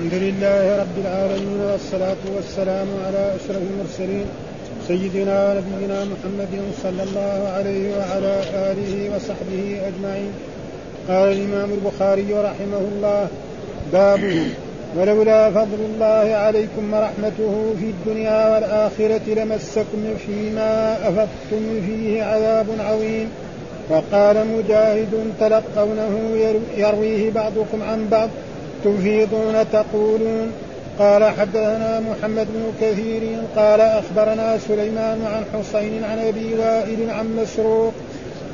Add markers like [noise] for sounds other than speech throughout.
الحمد لله رب العالمين والصلاة والسلام على أشرف المرسلين سيدنا ونبينا محمد صلى الله عليه وعلى آله وصحبه أجمعين. قال الإمام البخاري رحمه الله باب ولولا فضل الله عليكم ورحمته في الدنيا والآخرة لمسكم فيما أفضتم فيه عذاب عظيم. وقال مجاهد تلقونه يرويه بعضكم عن بعض. تفيضون تقولون؟ قال حدثنا محمد بن كثير قال أخبرنا سليمان عن حسين عن أبي وائل عن مسروق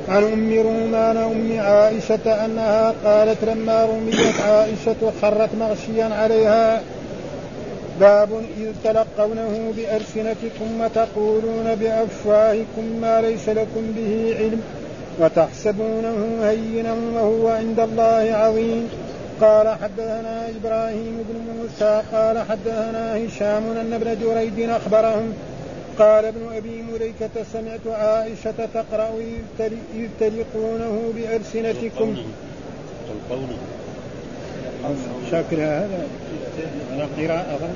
عن أم رومان أم عائشة أنها قالت لما رميت عائشة خرت مغشيا عليها. باب إذ تلقونه بألسنتكم وتقولون بأفواهكم ما ليس لكم به علم وتحسبونه هينا وهو عند الله عظيم. قال حدثنا إبراهيم بن موسى قال حدثنا هشام أن ابن جريج اخبرهم قال ابن أبي مليكة سمعت عائشة تقرأ اذ تلقونه بألسنتكم. تلقونه هذا. قراءة.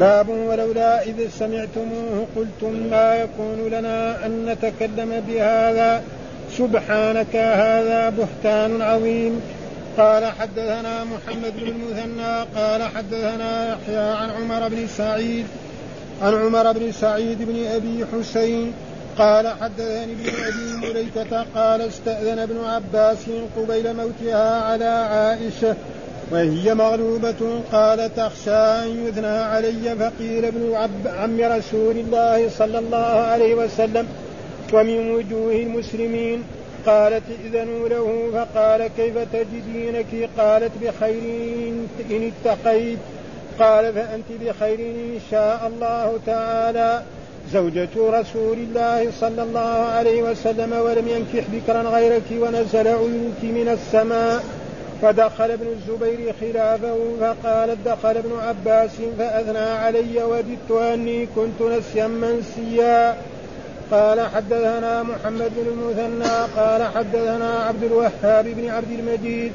باب ولولا إذ سمعتموه قلتم ما يكون لنا أن نتكلم بهذا. سبحانك هذا بهتان عظيم. قال حدثنا محمد بن المثنى قال حدثنا يحيى عن عمر بن سعيد عن عمر بن سعيد بن أبي حسين قال حدثني ابن أبي مليكة قال استأذن ابن عباس قبيل موتها على عائشة وهي مغلوبة قال تخشى أن يثنى علي فقيل ابن عم رسول الله صلى الله عليه وسلم ومن وجوه المسلمين. قالت إذنوا له فقال كيف تجدينك قالت بخير إن اتقيت؟ قال فأنت بخير إن شاء الله تعالى. زوجة رسول الله صلى الله عليه وسلم ولم ينكح بكرا غيرك ونزل عينك من السماء. فدخل ابن الزبير خلافه فقالت دخل ابن عباس فأثنى علي وددت أني كنت نسيا منسيا. قال حدثنا محمد بن المثنى قال حدثنا عبد الوهاب بن عبد المجيد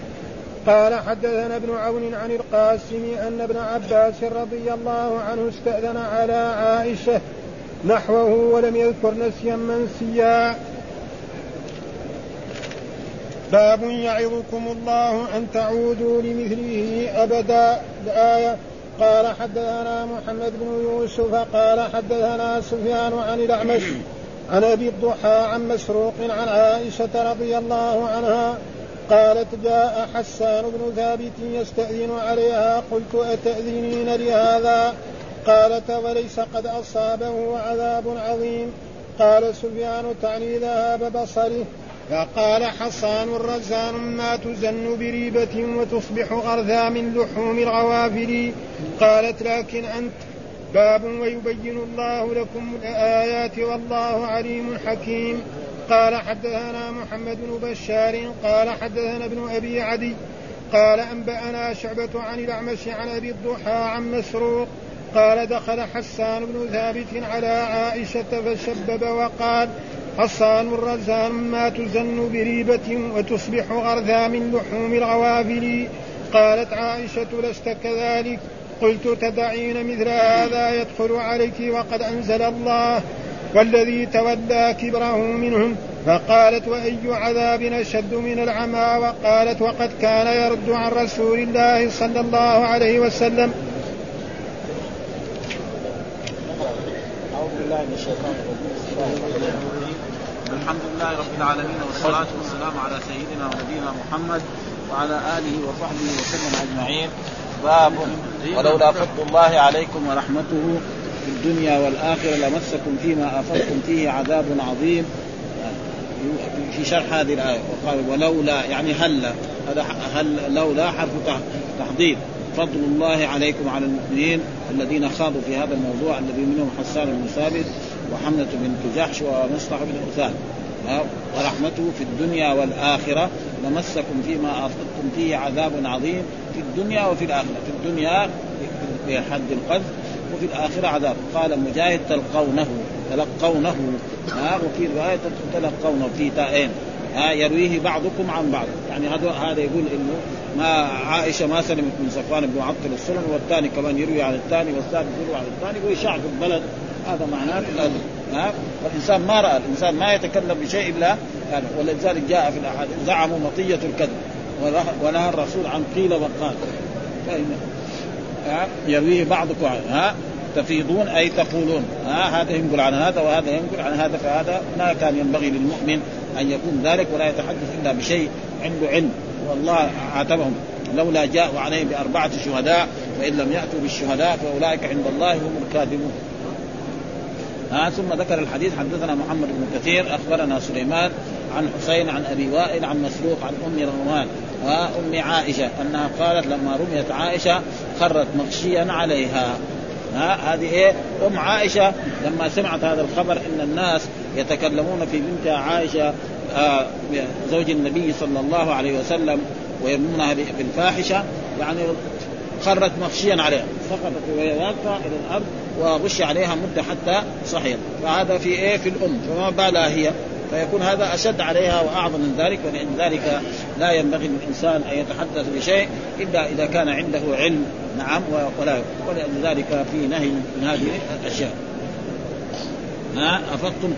قال حدثنا ابن عون عن القاسم أن ابن عباس رضي الله عنه استأذن على عائشة نحوه ولم يذكر نسيا منسيا. باب يعظكم الله أن تعودوا لمثله أبدا. الآية قال حدثنا محمد بن يوسف قال حدثنا سفيان عن الأعمش عن أبي الضحى عن مسروق عن عائشة رضي الله عنها قالت جاء حسان بن ثابت يستأذن عليها قلت أتأذنين لهذا؟ قالت وليس قد أصابه عذاب عظيم. قال سفيان تعني ذهاب بصره. فقال حصان رزان ما تزن بريبة وتصبح غرذا من لحوم الغوافل. قالت لكن أنت باب ويبين الله لكم الآيات والله عليم حكيم. قال حدثنا محمد بن بشار قال حدثنا ابن أبي عدي قال أنبأنا شعبة عن الأعمش عن أبي الضحى عن مسروق قال دخل حسان بن ثابت على عائشة فشبب وقال حصان الرزان ما تزن بريبة وتصبح غرذا من لحوم الغوافل. قالت عائشة لست كذلك. قلت تدعين مثل هذا يدخل عليك وقد أنزل الله والذي تولى كبره منهم. فقالت وأي عذاب أشد من العمى؟ وقالت وقد كان يرد عن رسول الله صلى الله عليه وسلم. أعوذ بالله من الشيطان الرجيم. الحمد لله رب العالمين والصلاة والسلام على سيدنا ونبينا محمد وعلى آله وصحبه وسلم أجمعين. باب ولولا فضل الله عليكم ورحمته في الدنيا والآخرة لمسكم فيما أفضتم فيه عذاب عظيم. في شرح هذه الآية وقال ولولا يعني هلا هذا هل لولا حرف تحضير. فضل الله عليكم على المؤمنين الذين خاضوا في هذا الموضوع الذي منهم حسان بن ثابت وحملة بنت جحش ومصطح بن عثمان. ورحمته في الدنيا والآخرة لمسكم فيما أفضتم فيه عذاب عظيم في الدنيا وفي الآخرة. في الدنيا بحد القذف وفي الآخرة عذاب. قال مجاهد تلقونه تلقونه. وفي رواية تلقونه في تائين. يرويه بعضكم عن بعض. يعني هذا هذا يقول إنه ما عائشة ما سلمت من صفوان بن معطل السنن والثاني كمان يروي عن الثاني والثالث يروي عن الثاني ويشاع في البلد. هذا معناه ها والإنسان ما رأى الإنسان ما يتكلم بشيء إلا يعني ولذلك جاء في الأحاديث زعموا مطية الكذب ونهى الرسول عن قيل وقال. يرويه بعضكم ها؟ تفيضون أي تقولون. ها؟ هذا ينقل عن هذا وهذا ينقل عن هذا فهذا. ما كان ينبغي للمؤمن أن يكون ذلك ولا يتحدث إلا بشيء عنده علم. والله عاتبهم لولا جاءوا عليهم بأربعة شهداء فإن لم يأتوا بالشهداء فأولئك عند الله هم الكاذبون. ها ثم ذكر الحديث حدثنا محمد بن كثير أخبرنا سليمان عن حسين عن أبي وائل عن مسروق عن أم رومان وام عائشة أنها قالت لما رميت عائشة خرت مغشيا عليها. ها هذه إيه؟ أم عائشة لما سمعت هذا الخبر إن الناس يتكلمون في بنتها عائشة آه زوج النبي صلى الله عليه وسلم ويرمونها بالفاحشة. يعني خرت مغشيا عليها. سقطت وهي واقفه إلى الأرض وغش عليها مدة حتى صحيت. فهذا في إيه؟ في الأم. فما بالها هي؟ فيكون هذا أشد عليها وأعظم من ذلك ولذلك لا ينبغي للإنسان أن يتحدث بشيء إلا إذا كان عنده علم. نعم ولا ولذلك في نهي من هذه الأشياء. ها؟ أفضتم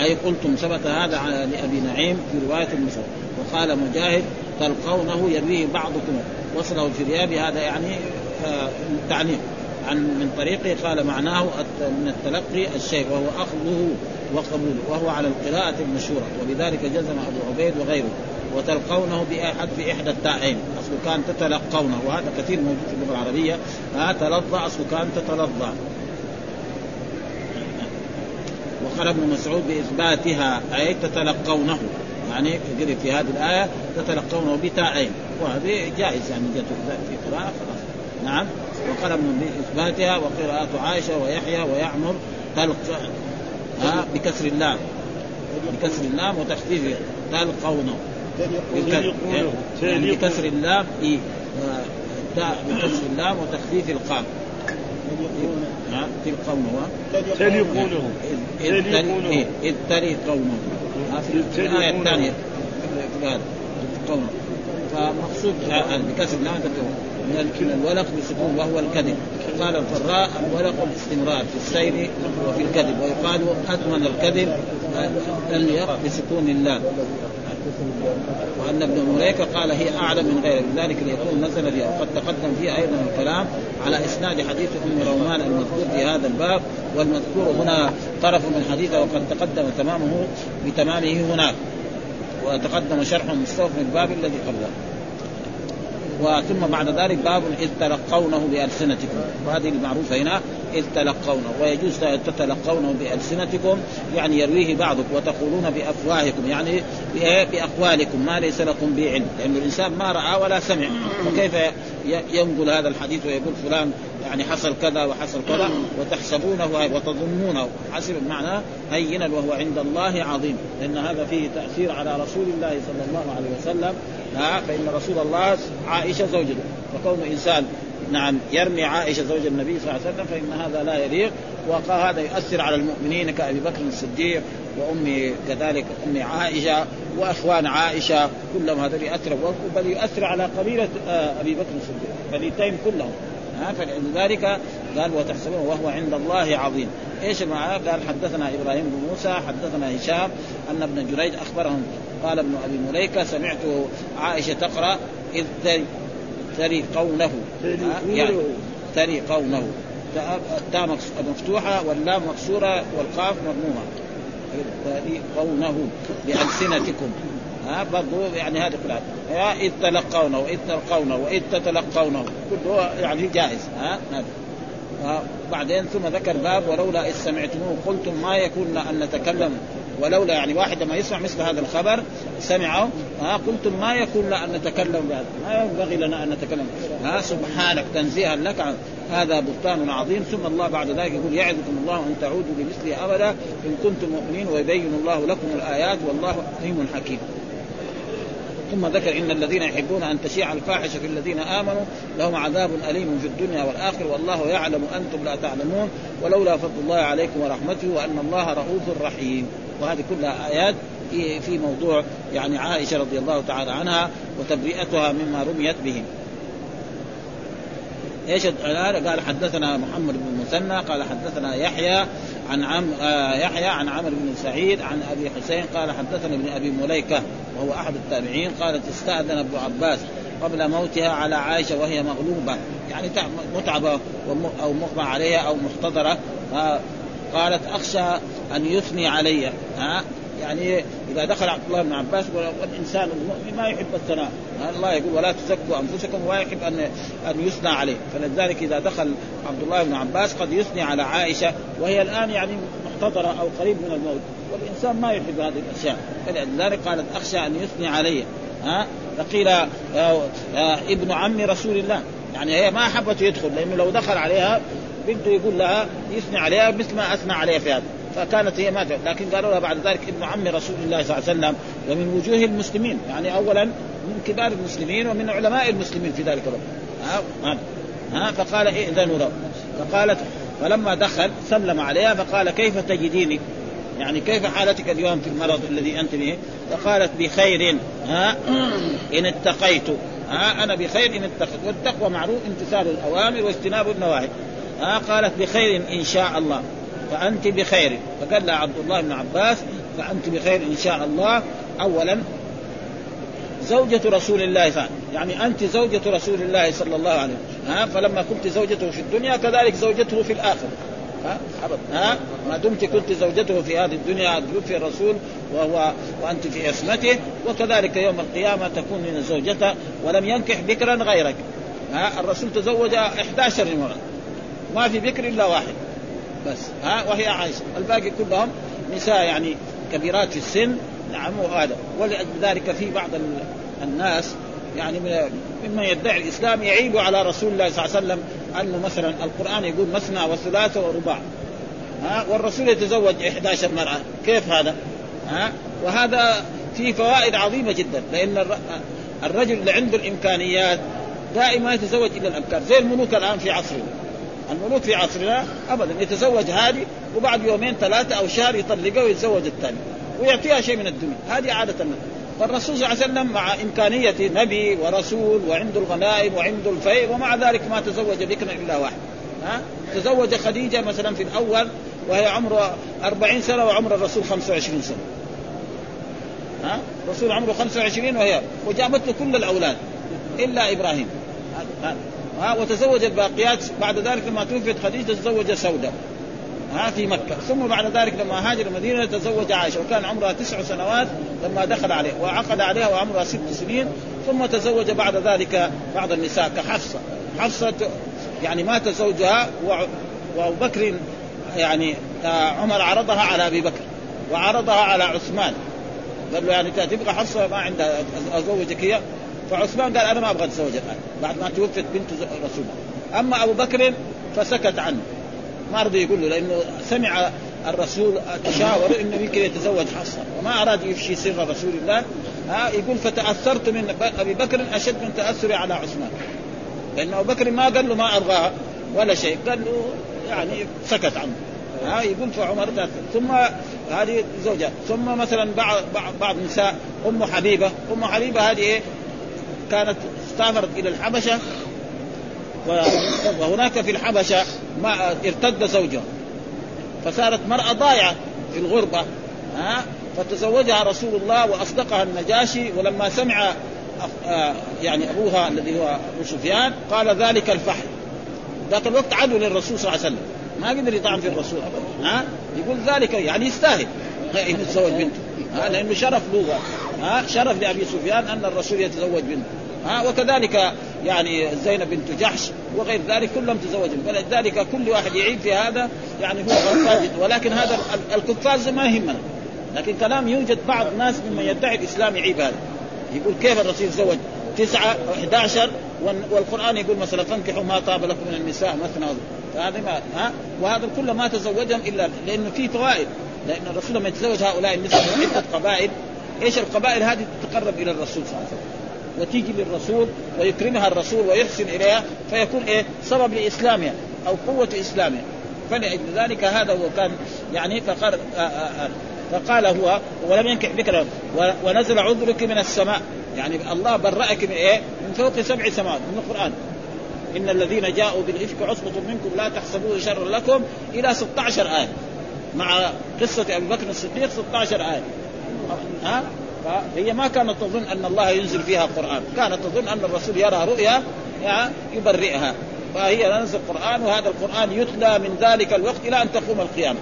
أي قلتم ثبت هذا لأبي نعيم في رواية المسلم وقال مجاهد تلقونه يرويه بعضكم. وصله في الرياب هذا يعني التعليم عن من طريقه قال معناه من التلقي الشيء وهو أخذه وقبوله وهو على القراءة المشهورة ولذلك جزم أبو عبيد وغيره وتلقونه بأحد في إحدى التائين أصله كان تتلقونه وهذا كثير موجود في اللغة العربية. ها تلظى أصله كان تتلظى. وقال ابن مسعود بإثباتها أي تتلقونه. يعني في هذه الآية تتلقونه بتائين وهذه جائز يعني جاءت في قراءة خلاص. نعم. وقال ابن بإثباتها وقراءة عائشة ويحيى ويعمر تلق ها بكسر اللام. بكسر اللام وتخفيف تلقونه. يعني بكسر اللام إيه بكسر اللام وتخفيف القاف. تلقونه. تلقونه. إذ تلقونه. في الآية الثانية. قوله فمقصود بكسر اللام من الولق بسكون وهو الكذب. قال الفراء الولق الاستمرار في السير وفي الكذب ويقال أدمن الكذب الليق بسكون اللام وأن ابن مليكه قال هي اعلم من غيره. لذلك ليكون نزل بها وقد تقدم فيها أيضا الكلام على إسناد حديث أم رومان المذكور في هذا الباب والمذكور هنا طرف من حديثه وقد تقدم تمامه بتمامه هناك. وتقدم شرح مستوفى الباب الذي قبله. وثم بعد ذلك باب إذ تلقونه بألسنتكم. وهذه المعروفة هنا إذ تلقونه. ويجوز تتلقونه بألسنتكم يعني يرويه بعضكم وتقولون بأفواهكم يعني بأقوالكم ما ليس لكم به علم. لأن الإنسان ما رأى ولا سمع. فكيف ينقل هذا الحديث ويقول فلان يعني حصل كذا وحصل كذا وتحسبونه وتظنونه. حسب المعنى هينا وهو عند الله عظيم. لأن هذا فيه تأثير على رسول الله صلى الله عليه وسلم. ها فإن رسول الله عائشة زوجته. فكون إنسان نعم يرمي عائشة زوج النبي صلى الله عليه وسلم فإن هذا لا يليق. وهذا يؤثر على المؤمنين كأبي بكر الصديق وأم كذلك أم عائشة وأخوان عائشة كلهم هذول يؤثر بل يؤثر على قبيلة آه، أبي بكر الصديق قبيلتين كلهم. ها فلذلك قال وتحسبونه وهو عند الله عظيم. إيش المعنى؟ قال حدثنا إبراهيم بن موسى حدثنا هشام أن ابن جريج أخبرهم. قال ابن أبي مليكة سمعت عائشة تقرأ إذ تري قونه يعني تري قونه التاء مفتوحة واللام مكسورة والقاف مضمومه تري قونه بألسنتكم. ها برضو يعني هذه كلها إذ تلقونه وإذ تلقونه وإذ تتلقونه. كله يعني جائز ها بعدين ثم ذكر باب ولولا إذ سمعتموه قلتم ما يكون أن نتكلم. ولولا يعني واحد لما يسمع مثل هذا الخبر سمعه ها قلتم ما يكون لنا أن نتكلم بهذا. ما ينبغي لنا أن نتكلم. ها سبحانك تنزيها لك. هذا بهتان عظيم. ثم الله بعد ذلك يقول يعظكم الله أن تعودوا لمثله أبدا. إن كنتم مؤمنين ويبين الله لكم الآيات والله عليم حكيم. ثم ذكر إن الذين يحبون أن تشيع الفاحشة في الذين آمنوا لهم عذاب أليم في الدنيا والآخرة والله يعلم أنتم لا تعلمون ولولا فضل الله عليكم ورحمته وأن الله رؤوف رحيم. وهذه كلها آيات في موضوع يعني عائشة رضي الله تعالى عنها وتبرئتها مما رميت به. إيش قال حدثنا محمد بن المثنى قال حدثنا يحيى عن عم آه يحيى عن عمرو بن سعيد عن أبي حسين قال حدثنا ابن أبي مليكة وهو أحد التابعين قالت استأذن ابن عباس قبل موتها على عائشة وهي مغلوبة. يعني متعبة أو مغمى عليها أو محتضره قالت أخشى أن يثني علي. ها؟ يعني إذا دخل عبد الله بن عباس والإنسان المؤمن ما يحب الثناء. الله يقول ولا تزكوا أنفسكم ولا يحب ان أن يثنى عليه. فلذلك إذا دخل عبد الله بن عباس قد يثني على عائشة وهي الآن يعني محتضره أو قريب من الموت. والإنسان ما يحب هذه الأشياء. فلذلك قالت أخشى أن يثني علي. ها؟ فقيل آه، آه، ابن عم رسول الله. يعني هي ما حبت يدخل لأنه لو دخل عليها بده يقول لها يثني عليها مثل ما أثنى عليها في هذا. فكانت هي ما لكن قالوا لها بعد ذلك ابن عم رسول الله صلى الله عليه وسلم ومن وجوه المسلمين. يعني اولا من كبار المسلمين ومن علماء المسلمين في ذلك الوقت. ها ها فقال ائذنوا له فقالت فلما دخل سلم عليها فقال كيف تجديني؟ يعني كيف حالتك اليوم في المرض الذي أنت به؟ فقالت بخير ها [clears throat] إن اتقيت. ها أنا بخير إن اتقيت. والتقوى معروف امتثال الأوامر واجتناب النواهي. ها قالت بخير إن شاء الله. فأنت بخير. فقال لها عبد الله بن عباس فأنت بخير إن شاء الله. أولا زوجة رسول الله صلى يعني أنت زوجة رسول الله صلى الله عليه وسلم. ها فلما كنت زوجته في الدنيا كذلك زوجته في الآخرة. ها ها ما دمت كنت زوجته في هذه الدنيا توفي الرسول وهو وأنت في عصمته وكذلك يوم القيامة تكون من زوجته ولم ينكح بكرا غيرك. ها الرسول تزوج 11 امرأة. ما في بكر إلا واحد. بس. ها وهي عائشة. الباقي كلهم نساء يعني كبيرات في السن. نعم وهذا. ولذلك في بعض الناس يعني ممن يدعي الإسلام يعيب على رسول الله صلى الله عليه وسلم أنه مثلا القرآن يقول مثنى وثلاثه ورباع. ها والرسول يتزوج 11 مرأة. كيف هذا؟ ها وهذا فيه فوائد عظيمة جدا. لأن الرجل اللي عنده الإمكانيات دائما يتزوج إلى الأبكار. زي الملوك الآن في عصرنا. الملوك في عصرنا ابدا. يتزوج هذه وبعد يومين ثلاثة أو شهر يطلقها ويتزوج الثاني ويعطيها شيء من الدنيا. هذه عادة الناس. فالرسول صلى الله عليه وسلم مع إمكانية نبي ورسول وعنده الغنائم وعنده الفيء ومع ذلك ما تزوج بكرا إلا واحد. ها؟ تزوج خديجة مثلا في الأول وهي عمره أربعين سنة وعمر الرسول خمسة وعشرين سنة. ها؟ الرسول عمره خمسة وعشرين وهي وجابت له كل الأولاد إلا إبراهيم. ها ها وتزوج الباقيات بعد ذلك لما توفيت خديجة تزوج سودة ها في مكة. ثم بعد ذلك لما هاجر المدينة تزوج عائشة وكان عمرها تسع سنوات لما دخل عليه وعقد عليها وعمرها ست سنين ثم تزوج بعد ذلك بعض النساء كحفصة. حفصة يعني مات زوجها وأبو بكر يعني آه، عمر عرضها على أبي بكر وعرضها على عثمان. قال له يعني تبقى حفصة ما عندها أزوجك هي؟ فعثمان قال أنا ما أبغى أتزوج الآن بعد ما توفت بنت رسول الله. أما أبو بكر فسكت عنه. ما رضي يقول له لأنه سمع الرسول تشاور إنه يمكن يتزوج حفصه وما أراد يفشي سر رسول الله. ها يقول فتأثرت من أبي بكر أشد من تأثري على عثمان. لأن أبو بكر ما قال له ما ابغاها ولا شيء قال له يعني سكت عنه. ها يقول فعمر ثم هذه زوجة ثم مثلا بعض بعض النساء أم حبيبة. أم حبيبة هذه إيه؟ كانت سافرت إلى الحبشة وهناك في الحبشة ما ارتد زوجها. فصارت مرأة ضايعة في الغربة ها فتزوجها رسول الله وأصدقها النجاشي ولما سمع آه، يعني أبوها الذي هو أبو سفيان قال ذلك الفحل. ذاك الوقت عدو للرسول صلى الله عليه وسلم. ما قدر يطعن في الرسول ابدا ها يقول ذلك يعني يستاهل. يتزوج بنته ها لأنه شرف له ها شرف لأبي سفيان أن الرسول يتزوج بنته. ها وكذلك يعني زينب بنت جحش وغير ذلك كلهم تزوجوا فلذلك كل واحد يعيب في هذا يعني هو غلطان ولكن هذا الكفار ما يهمنا. لكن كلام يوجد بعض ناس ممن يدعي الإسلام يعيب هذا. يقول كيف الرسول تزوج؟ تسعة أو 11 والقرآن يقول مثلا فانكحوا ما طاب لكم من النساء مثنى فهذا ما ها؟ وهذا كله ما تزوجهم إلا لأنه في فوائد. لأن الرسول لما يتزوج هؤلاء النساء من عدة قبائل. إيش القبائل هذه تتقرب إلى الرسول صلى الله عليه وسلم؟ وتيجي للرسول ويكرمها الرسول ويحسن إليها فيكون إيه؟ سبب لإسلامها أو قوة إسلامها. فلأجل ذلك هذا هو كان يعني فقال آآ آآ فقال هو ولم ينكح بكرا ونزل عذرك من السماء. يعني الله برأك من إيه؟ من فوق سبع سماوات من القرآن. إن الذين جاءوا بالإفك عصبة منكم لا تحسبوه شرا لكم إلى 16 آية مع قصة أبي بكر الصديق 16 آية. ها؟ فهي ما كانت تظن أن الله ينزل فيها قرآن كانت تظن أن الرسول يرى رؤيا يبرئها. فهي نزل القرآن وهذا القرآن يتلى من ذلك الوقت إلى أن تقوم القيامة.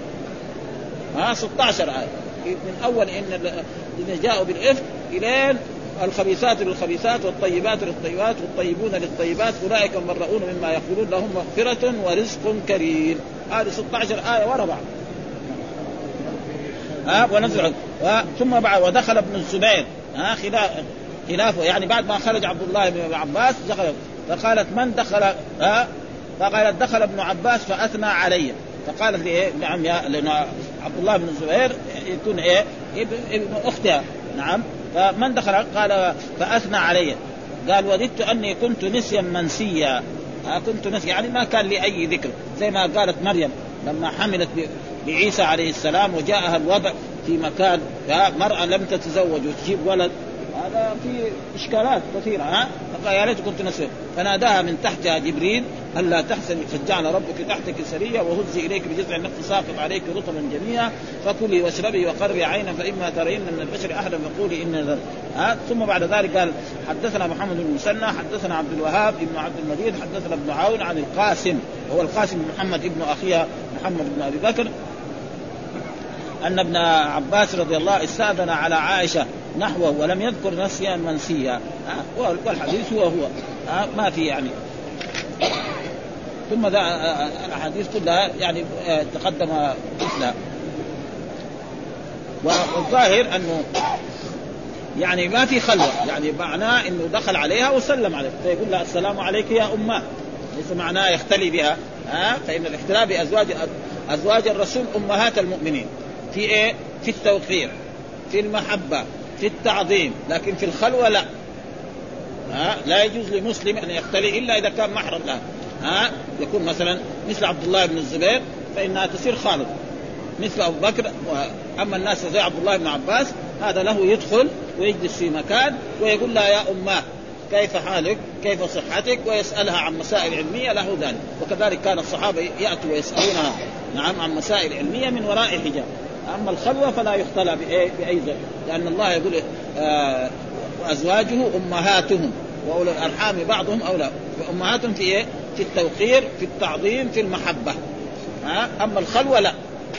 ها 16 آية. من أول إن الذين جاءوا بالإفك إلى الخبيثات للخبيثات والطيبات للطيبات والطيبون للطيبات. أولئك المبرؤون مما يقولون لهم مغفرة ورزق كريم. هذه 16 آية ورا بعض. ها ونزل ثم بعد ودخل ابن الزبير. ها خلاف خلافه. يعني بعد ما خرج عبد الله بن عباس دخل فقالت من دخل؟ ها فقالت دخل ابن عباس فأثنى علي. فقالت لي إيه؟ نعم يا لأن عبد الله بن الزبير يكون إيه؟ ابن أختها. نعم. فمن دخل؟ قال فأثنى علي. قال وددت أني كنت نسيا منسيا. كنت نسيا. يعني ما كان لي أي ذكر. زي ما قالت مريم لما حملت بعيسى عليه السلام وجاءها الوضع في مكان مرأة لم تتزوج وتجيب ولد. هذا في إشكالات كثيرة ها؟ فقال يا ريت كنت نسيت. فناداها من تحتها جبريل الا تحزني؟ قد جعل ربك تحتك سرية وهزي إليك بجذع النخل ساقط عليك رطبا جميعا. فكلي واشربي وقربي عينا فإما ترين من البشر أحدا فقولي إن ها؟ ثم بعد ذلك قال حدثنا محمد بن مسنى حدثنا عبد الوهاب بن عبد المجيد حدثنا ابن عون عن القاسم هو القاسم محمد ابن أخيها محمد بن أبي بكر أن ابن عباس رضي الله استأذن على عائشة نحوه ولم يذكر نسيا منسيا. والحديث هو هو. ما في يعني. ثم ذا الأحاديث كلها يعني تقدم مثلها. والظاهر أنه يعني ما في خلوة. يعني معناه إنه دخل عليها وسلم عليها فيقول لها السلام عليك يا اماه ليس معناه يختلي بها. ها فإن الاختلاف بازواج أزواج الرسول أمهات المؤمنين. في إيه؟ في التوقير في المحبة في التعظيم لكن في الخلوة لا. ها؟ لا يجوز لمسلم أن يختلي إلا إذا كان محرم له. ها؟ يكون مثلا مثل عبد الله بن الزبير فإنها تصير خالد. مثل أبو بكر اما الناس زي عبد الله بن عباس هذا له يدخل ويجلس في مكان ويقول لها يا اماه كيف حالك؟ كيف صحتك؟ ويسألها عن مسائل علمية له ذلك، وكذلك كان الصحابة يأتوا ويسألونها نعم عن مسائل علمية من وراء حجاب، أما الخلوة فلا يختلى باي زوج. لأن الله يقول آه وازواجه أمهاتهم وأولو الأرحام بعضهم أولى. امهاتهم في إيه؟ في التوقير في التعظيم في المحبة. ها؟ أما الخلوة لا.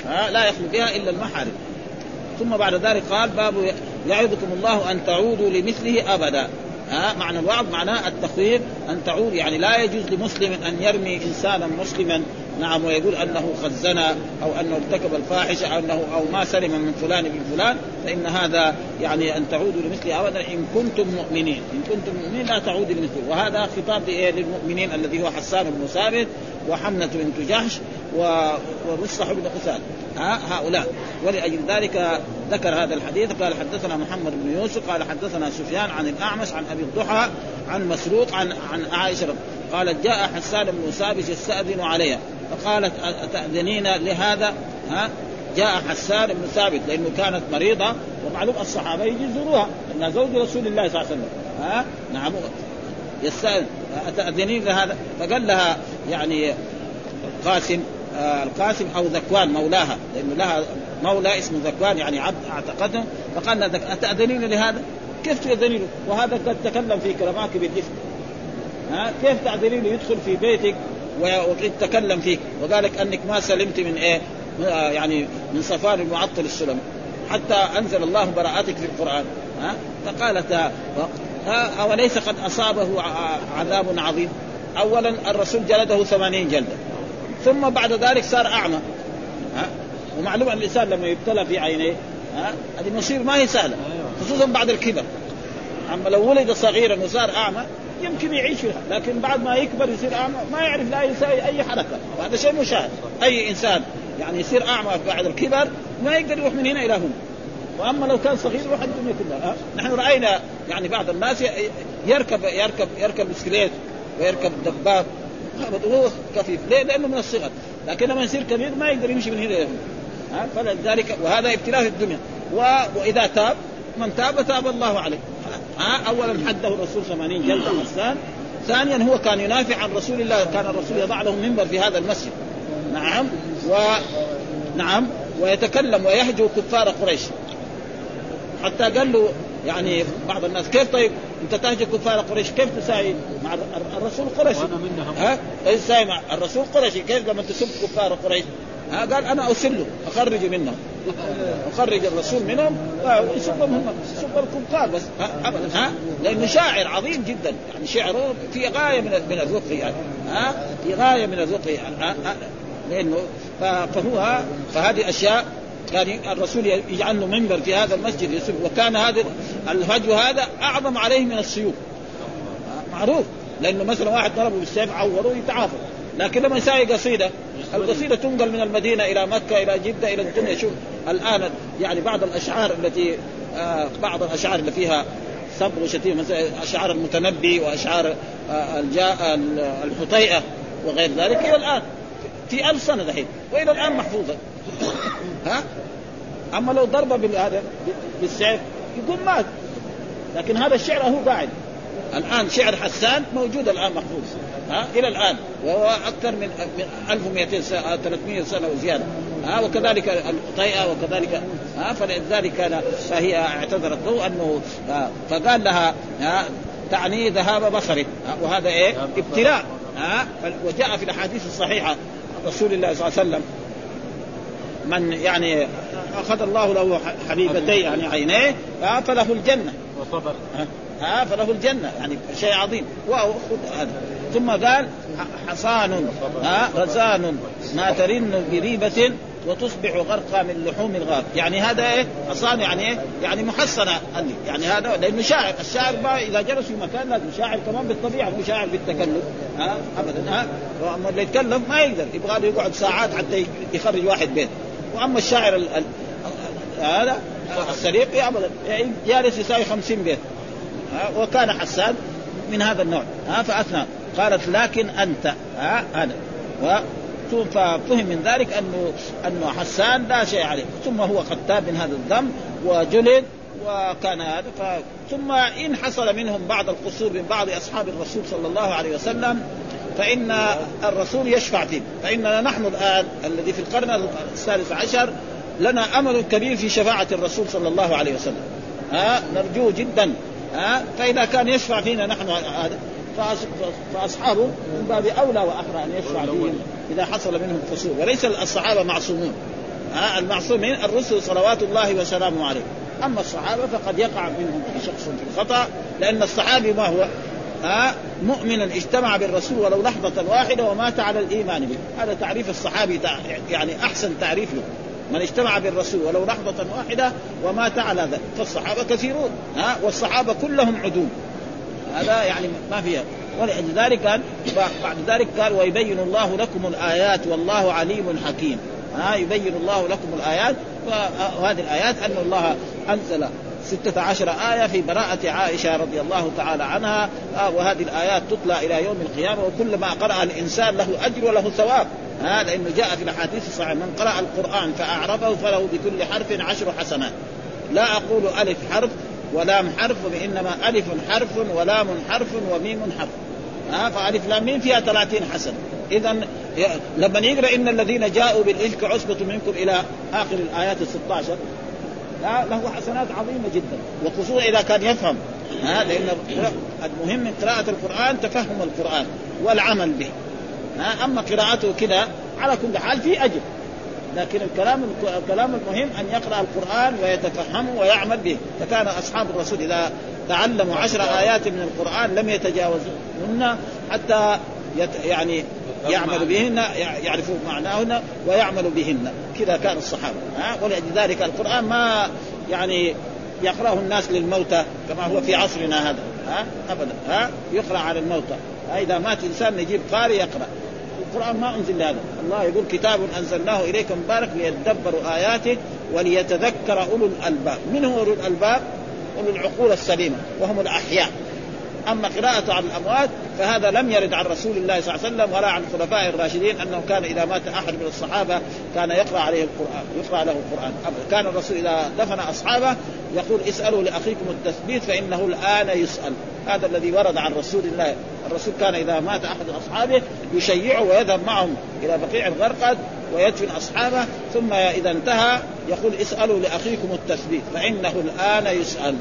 ها؟ لا يخلو بها إلا المحارم. ثم بعد ذلك قال باب يعظكم الله أن تعودوا لمثله أبدا. ها؟ معنى الوعظ معناه التخويف أن تعود. يعني لا يجوز لمسلم أن يرمي إنسانا مسلما نعم ويقول أنه قد زنى أو أنه ارتكب الفاحشة أو انه أو ما سلم من فلان من فلان فإن هذا يعني أن تعودوا لمثله. ابدا ان كنتم مؤمنين إن كنتم مؤمنين لا تعودوا لمثله. وهذا خطاب للمؤمنين الذي هو حسان بن ثابت وحمنة بنت جحش ومصطح بن قتال هؤلاء. ولأجل ذلك ذكر هذا الحديث. قال حدثنا محمد بن يوسف قال حدثنا سفيان عن الأعمش عن أبي الضحى عن مسروق عن عن عائشة قالت جاء حسان بن ثابت يستأذن عليها. فقالت أتأذنين لهذا؟ ها؟ جاء حسان بن ثابت لأنه كانت مريضة ومعلوم الصحابة يجي يزوروها إنها زوج رسول الله صلى الله عليه وسلم. ها؟ نعم. يستأذن. أتأذنين لهذا؟ فقال لها يعني القاسم آه القاسم أو ذكوان مولاها لأنه لها مولى اسمه ذكوان يعني عبد اعتقده فقال لها أتأذنين لهذا؟ كيف تأذنين؟ وهذا قد تكلم في كلامك بالإثم ها كيف تأذنين يدخل في بيتك ويتكلم فيك؟ وذلك أنك ما سلمت من إيه؟ يعني من صفان المعطل السلم. حتى أنزل الله براءتك في القرآن. ها؟ فقالت أوليس قد أصابه عذاب عظيم؟ أولا الرسول جلده ثمانين جلدة. ثم بعد ذلك صار أعمى. ها؟ ومعلوم أن الإنسان لما يبتلى في عينيه ها؟ هذه مصير ما هي سهلة خصوصا بعد الكبر. أما لو ولد صغيرا وصار أعمى يمكن يعيش فيها لكن بعد ما يكبر يصير أعمى ما يعرف لا يسوي أي حركة. وهذا شيء مشاهد. أي إنسان يعني يصير أعمى بعد الكبر ما يقدر يروح من هنا إلى هنا. وأما لو كان صغير يروح الدنيا كلها. نحن رأينا يعني بعض الناس يركب يركب يركب بسكليت ويركب دباب. وهو كفيف ليه؟ لأنه من الصغر. لكن لما يصير كبير ما يقدر يمشي من هنا ها فلذلك وهذا ابتلاء في الدنيا وإذا تاب من تاب تاب الله عليه. ها؟ اولا حده الرسول 80 جلده حسان ثانيا هو كان ينافع عن رسول الله كان الرسول يضع له منبر في هذا المسجد. نعم. و نعم. ويتكلم ويهجو كفار قريش. حتى قال له يعني بعض الناس كيف طيب؟ أنت تهجو كفار قريش كيف تساوي مع الرسول قريشي؟ ها؟ تساوي مع الرسول قريشي؟ كيف لما تسب كفار قريش؟ ها؟ قال أنا اسله أخرج منهم. اخرج الرسول منهم يسبهم هم يسب الكفار بس. أبدا ها؟ لأنه شاعر عظيم جدا يعني شعره في غاية من من الرقي يعني ها؟ في غاية من الرقي يعني ها؟ لأنه فهو فهذه أشياء يعني الرسول يجعل له منبر في هذا المسجد يسب وكان هذا الهجو هذا أعظم عليه من السيوف. معروف. لأنه مثلا واحد ضربه بالسيف عوره يتعافى. لكن لما يساوي قصيدة القصيده تنقل من المدينة إلى مكة إلى جدة إلى الدنيا. شوف الآن يعني بعض الأشعار التي آه بعض الأشعار اللي فيها سب وشتيمة مثلا أشعار المتنبي وأشعار آه الجاء الحطيئه وغير ذلك إلى الآن في ألف سنة دحين وإلى الآن محفوظة. [coughs] ها؟ أما لو ضربة بالسيف يقول مات. لكن هذا الشعر هو قاعد. الآن شعر حسان موجود الآن محفوظ ها؟ إلى الآن. وهو أكثر من 1200 سنة 300 سنة وزيادة ها؟ وكذلك القطيئه وكذلك ها؟ فلذلك كان فهي اعتذرت له أنه فقال لها ها؟ تعني ذهاب بصرك وهذا إيه؟ ابتلاء ها؟ وجاء في الأحاديث الصحيحة رسول الله صلى الله عليه وسلم من يعني أخذ الله له حبيبتي يعني عينيه فله الجنة. وصبر. ها فله الجنة يعني شيء عظيم. هذا. ثم قال حصان ها غزان ما ترن بريبة وتصبح غرقا من لحوم الغاب يعني هذا إيه؟ حصان يعني إيه؟ يعني محصنة يعني هذا لأنه شاعر الشاعر ما إذا جلس في مكان لازم شاعر كمان بالطبيعة مو شاعر بالتكلم. ها ابدا ها. وأما اللي يتكلم ما يقدر يبغى يقعد ساعات حتى يخرج واحد بيت. وأما الشاعر ال ال هذا السريق ابدا جالس يساوي خمسين بيت. وكان حسان من هذا النوع ها فأثنى. قالت لكن أنت. ها هذا. ففهم من ذلك أنه أنه حسان لا شيء عليه. ثم هو قد تاب من هذا الذنب وجلد وكان هذا. ف... ثم إن حصل منهم بعض القصور من بعض أصحاب الرسول صلى الله عليه وسلم فإن الرسول يشفع فيه. فإننا نحن الآن الذي في القرن الثالث عشر لنا أمل كبير في شفاعة الرسول صلى الله عليه وسلم. ها نرجوه جدا. ها؟ فإذا كان يشفع فينا نحن هذا فأصحابه من باب أولى واحرى أن يشفع فيهم إذا حصل منهم قصور وليس الصحابة معصومون. ها؟ المعصومين الرسل صلوات الله وسلامه عليه. أما الصحابة فقد يقع منهم شخص في الخطا لأن الصحابي ما هو؟ ها؟ مؤمنا اجتمع بالرسول ولو لحظة واحدة ومات على الإيمان به. هذا تعريف الصحابي يعني أحسن تعريف له. من اجتمع بالرسول ولو لحظة واحدة ومات على ذلك. فالصحابة كثيرون ها والصحابة كلهم عدول. هذا يعني ما فيها. ولذلك قال بعد ذلك قال ويبين الله لكم الآيات والله عليم حكيم. ها يبين الله لكم الآيات وهذه الآيات أن الله أنزل ستة عشر آية في براءة عائشة رضي الله تعالى عنها. آه وهذه الآيات تتلى إلى يوم القيامة وكل ما قرأ الإنسان له أجر وله ثواب. هذا لأنه جاء في الأحاديث الصحيحة من قرأ القرآن فأعرفه فله بكل حرف عشر حسنات. لا أقول ألف حرف ولام حرف وإنما ألف حرف ولام حرف وميم حرف. ها فألف لام ميم فيها 30 حسنة إذا لما يقرأ إن الذين جاءوا بالإفك عصبة منكم إلى آخر الآيات ال 16 له حسنات عظيمة جدا. وخصوصا إذا كان يفهم. ها لأن المهم من قراءة القرآن تفهم القرآن والعمل به. ها أما قراءته كذا على كل حال في أجر. لكن الكلام الكلام المهم أن يقرأ القرآن ويتفهمه ويعمل به. فكان أصحاب الرسول إذا تعلموا عشر آيات من القرآن لم يتجاوزهن حتى يت يعني يعمل بهن يعرفوا معناهن ويعمل بهن. كذا كان الصحابة. ها؟ ولذلك القرآن ما يعني يقرأه الناس للموتى كما هو في عصرنا هذا. ها؟ أبدا. ها؟ يقرأ على الموتى. إذا مات إنسان نجيب قارئ يقرأ. القرآن ما أنزل لهذا. الله يقول كتاب أنزلناه إليكم مبارك ليتدبروا آياته وليتذكر أولو الألباب. من هو أولو الألباب؟ أولو العقول السليمة وهم الأحياء. أما قراءته على الأموات فهذا لم يرد عن رسول الله صلى الله عليه وسلم ولا عن الخلفاء الراشدين أنه كان إذا مات أحد من الصحابة كان يقرأ عليه القرآن يقرأ له القرآن. كان الرسول إذا دفن أصحابه يقول اسألوا لأخيكم التثبيت فإنه الآن يسأل. هذا الذي ورد عن رسول الله. الرسول كان إذا مات أحد أصحابه يشيعه ويذهب معهم إلى بقيع الغرقد ويدفن أصحابه ثم إذا انتهى يقول اسألوا لأخيكم التثبيت فإنه الآن يسأل.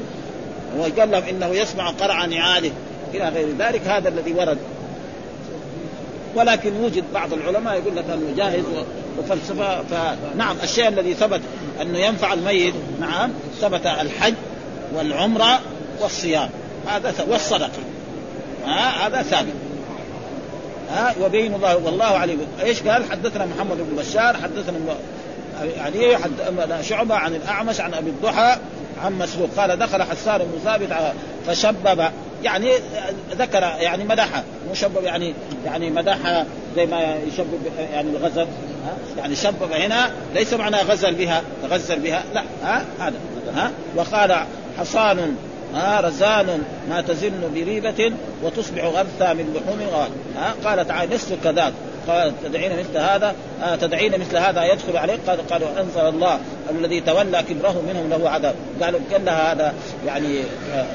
وقال لهم إنه يسمع قرع نعاله إلى غير ذلك هذا الذي ورد. ولكن يوجد بعض العلماء يقول لك أنه جاهز وفلسفة فنعم الشيء الذي ثبت أنه ينفع الميت نعم ثبت الحج والعمرة والصيام. هذا والصدقة. ها هذا ثابت. ها وبين الله والله عليم. إيش قال؟ حدثنا محمد بن بشار حدثنا يعني حد شعبة عن الأعمش عن أبي الضحى عن مسروق. قال دخل حسان بن ثابت فشبب. يعني ذكر يعني مدحها مشبب يعني يعني مدحها زي ما يشبب يعني الغزل. يعني شبب هنا ليس معنى غزل بها. تغزل بها. لا. ها؟ هذا. ها؟ وقال حصان ها؟ رزان ما تزن بريبة وتصبح غرثا من لحوم غال ها؟ قال تعالى نصف كذاك. قال تدعين مثل هذا آه تدعين مثل هذا يدخل عليك؟ قال قالوا أنزل الله الذي تولى كبره منهم له عذاب. قالوا قال لها هذا يعني آه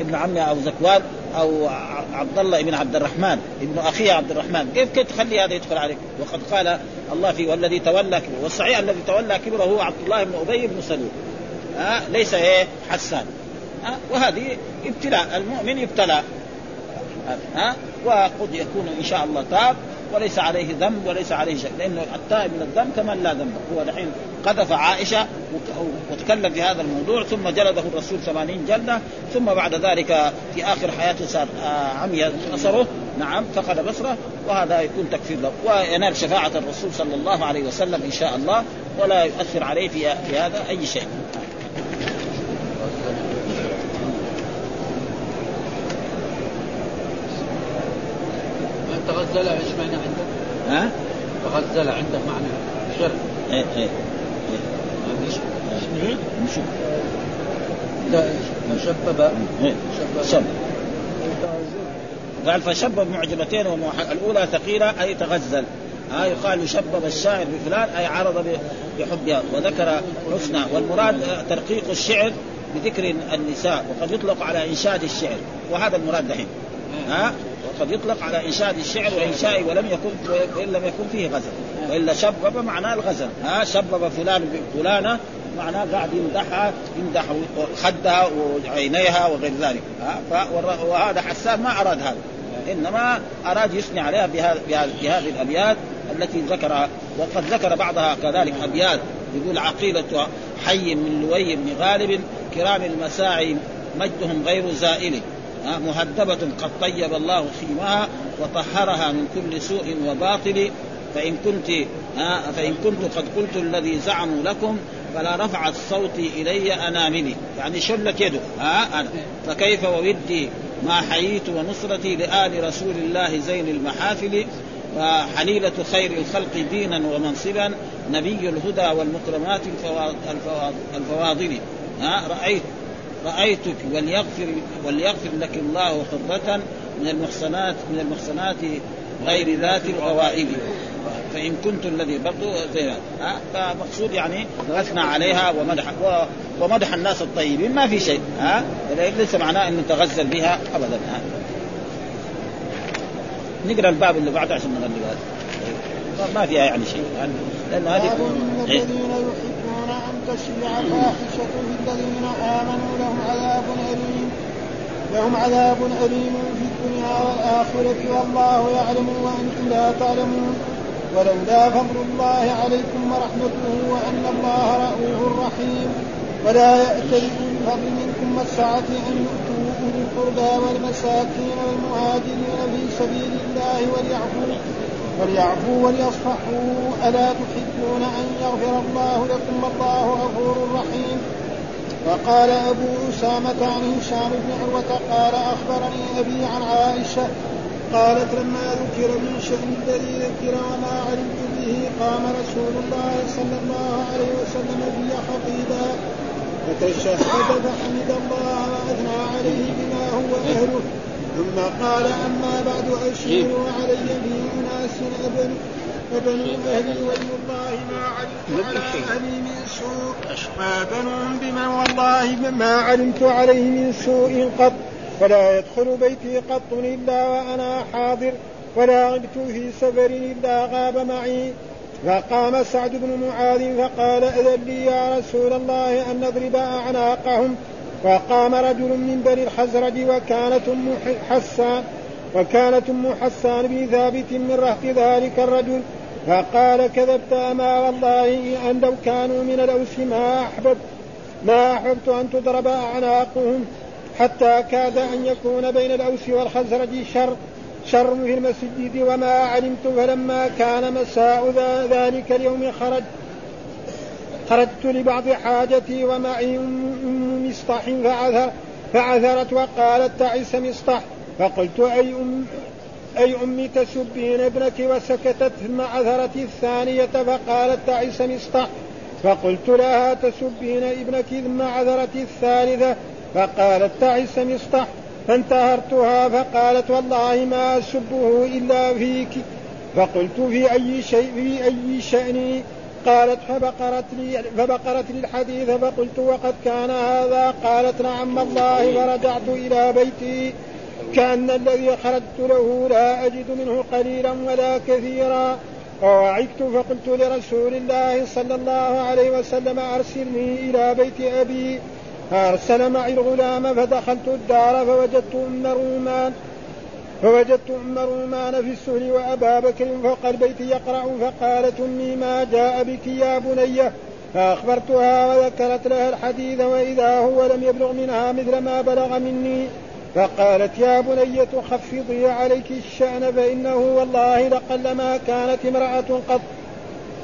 ابن عمي أو زكوان أو عبد الله بن عبد الرحمن ابن اخيه عبد الرحمن كيف كيف تخلي هذا يدخل عليك؟ وقد قال الله في والذي تولى كبره والصحيح الذي تولى كبره هو عبد الله بن أبي بن سلول. آه ليس إيه؟ حسان. ها وهذه ابتلاء المؤمن يبتلى ها وقد يكون إن شاء الله تاب وليس عليه ذنب وليس عليه شيء لأنه التائب من الذنب كمان لا ذنب. هو الحين قذف عائشة وتكلم في هذا الموضوع ثم جلده الرسول ثمانين جلدة ثم بعد ذلك في آخر حياته صار آه، عمي بصره نعم فقد بصره وهذا يكون تكفير له. وينال شفاعة الرسول صلى الله عليه وسلم إن شاء الله ولا يؤثر عليه في هذا أي شيء. تغزل إيش معنى عندك؟ ها؟ تغزل عندك معنى. شر إيه إيه إيه. نشوف. لا شبب إيه. شبب قال فشبب معجبتين الأولى ثقيلة أي تغزل. ها يقال يشبب الشاعر بفلان أي عرض بحبها وذكر حسنى والمراد ترقيق الشعر بذكر النساء وقد يطلق على إنشاد الشعر. وهذا المراد دحين. ها؟ وقد يطلق على انشاد الشعر وانشائه ولم يكن وإن لم يكن فيه غزل. وإلا شبب معناه الغزل ها؟ شبب فلان بفلانه معناه قاعد يمدحها يمدح خدها وعينيها وغير ذلك ها؟ وهذا حسان ما أراد هذا. إنما أراد يثني عليها بهذه الأبيات التي ذكرها وقد ذكر بعضها كذلك أبيات. يقول عقيلة حي من لوي بن غالب كرام المساعي مجدهم غير زائل. مهذبة قد طيب الله خيمها وطهرها من كل سوء وباطل. فإن كنت فإن كنت قد قلت الذي زعموا لكم فلا رفعت صوتي إلي أناملي يعني شلت يده ها أنا. فكيف وودي ما حييت ونصرتي لآل رسول الله زين المحافل؟ وحليلة خير الخلق دينا ومنصبا نبي الهدى والمكرمات الفواضل. ها رأيت. رأيتك وليغفر وليغفر لك الله حرة من المحصنات من المحصنات غير ذات الغوائب. فإن كنت الذي برضو زي فمقصود يعني غثنا عليها ومدح ومدح الناس الطيبين ما في شيء ها؟ ليس معناه انه تغزل بها ابدا ها؟ نقرأ الباب اللي بعده عشان نغني هذا. ما فيها يعني شيء لأن هذه الذين يحبون تشيع فاحشة في الذين آمنوا لهم عذاب أليم. لهم عذاب أليم في الدنيا والآخرة والله يعلم وأنتم لا تعلمون. ولولا فضل الله عليكم ورحمته وأن الله رؤوف رحيم. ولا يأتل الفضل منكم والسعة أن يؤتوا أولي القربى والمساكين والمهاجرين في سبيل الله وليعفوا وليعفوا وليصفحوا. ألا تحبون أن يغفر الله لكم؟ والله غفور رحيم. وقال أبو أسامة عن هشام بن عروة قال أخبرني أبي عن عائشة قالت لما ذكر من شأن الذي ذكر وما علمت به قام رسول الله صلى الله عليه وسلم بي خطيبا فتشهد فحمد الله وأثنى عليه بما هو أهله. ثم قال أما بعد اشيروا علي في أناس ابن فبنو أهلي والله ما علمت على أهلي من سوء. ما بنوهم بما والله ما علمت عليه من سوء قط. فلا يدخل بيتي قط إلا وأنا حاضر. ولا غبت في سفر إلا غاب معي. فقام سعد بن معاذ فقال أذن لي يا رسول الله أن نضرب أعناقهم. فقام رجل من بني الحزرج وكانت أم حسان وكانت أم حسان بن ثابت من رهط ذلك الرجل فقال كذبت أما والله أن لو كانوا من الأوس ما أحببت ما أحببت أن تضرب أعناقهم حتى كاد أن يكون بين الأوس والخزرج شر شر في المسجد وما علمت فلما كان مساء ذلك اليوم خرج. خرجت لبعض حاجتي ومعي أم مصطح فعثر فعثرت وقالت تعس مصطح. فقلت أي أم أي أمي تسبين ابنك وسكتت ثم عثرت الثانية فقالت تعس مصطح. فقلت لها تسبين ابنك ثم عثرت الثالثة فقالت تعس مصطح. فانتهرتها فقالت والله ما أسبه إلا فيك. فقلت في أي شيء في أي شأني قالت فبقرت لي فبقرت لي الحديث فقلت وقد كان هذا قالت نعم الله فرجعت إلى بيتي. كأن الذي خرجت له لا أجد منه قليلا ولا كثيرا. ووعدت فقلت لرسول الله صلى الله عليه وسلم أرسلني إلى بيت أبي. فأرسل معي الغلام فدخلت الدار فوجدت أم رومان فوجدت أم رومان في السهل وأبا بكر فوق البيت يقرأ فقالت أمي ما جاء بك يا بنية فأخبرتها وذكرت لها الحديث وإذا هو لم يبلغ منها مثل ما بلغ مني. فقالت يا بنية خفضي عليك الشأن فإنه والله لقلما كانت امرأة قط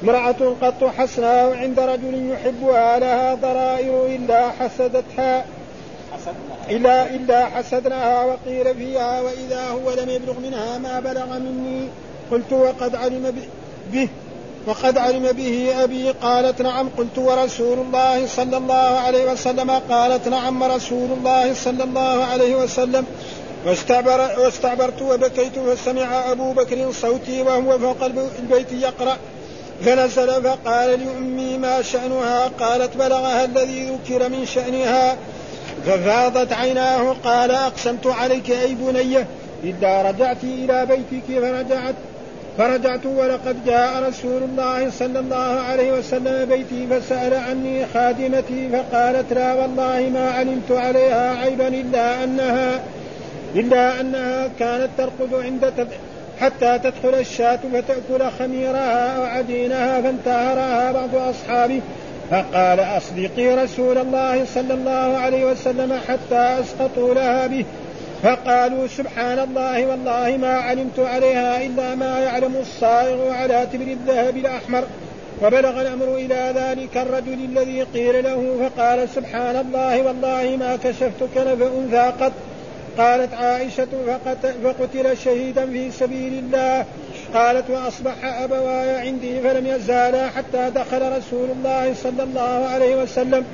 امرأة قط حسناء عند رجل يحبها لها ضرائر إلا حسدتها. إلا إلا حسدناها وقيل فيها وإذا هو لم يبلغ منها ما بلغ مني قلت وقد علم به وقد علم به أبي قالت نعم قلت ورسول الله صلى الله عليه وسلم قالت نعم رسول الله صلى الله عليه وسلم. واستعبر واستعبرت وبكيت فسمع أبو بكر صوتي وهو فوق البيت يقرأ. فنزل فقال لأمي ما شأنها؟ قالت بلغها الذي ذكر من شأنها. ففاضت عيناه قال أقسمت عليك أي بنية إلا رجعت إلى بيتك فرجعت فرجعت ولقد جاء رسول الله صلى الله عليه وسلم بيتي فسأل عني خادمتي فقالت لا والله ما علمت عليها عيبا إلا أنها إلا أنها كانت ترقد عند. حتى تدخل الشاة فتأكل خميرها أو عجينها فانتهرها بعض أصحابه فقال أصدقي رسول الله صلى الله عليه وسلم حتى أسقطوا لها به فقالوا سبحان الله والله ما علمت عليها إلا ما يعلم الصائغ على تبر الذهب الأحمر. وبلغ الأمر إلى ذلك الرجل الذي قيل له فقال سبحان الله والله ما كشفت كنف أنثى قط. قالت عائشة فقتل شهيدا في سبيل الله. قالت وأصبح أبواي عندي فلم يزالا حتى دخل رسول الله صلى الله عليه وسلم.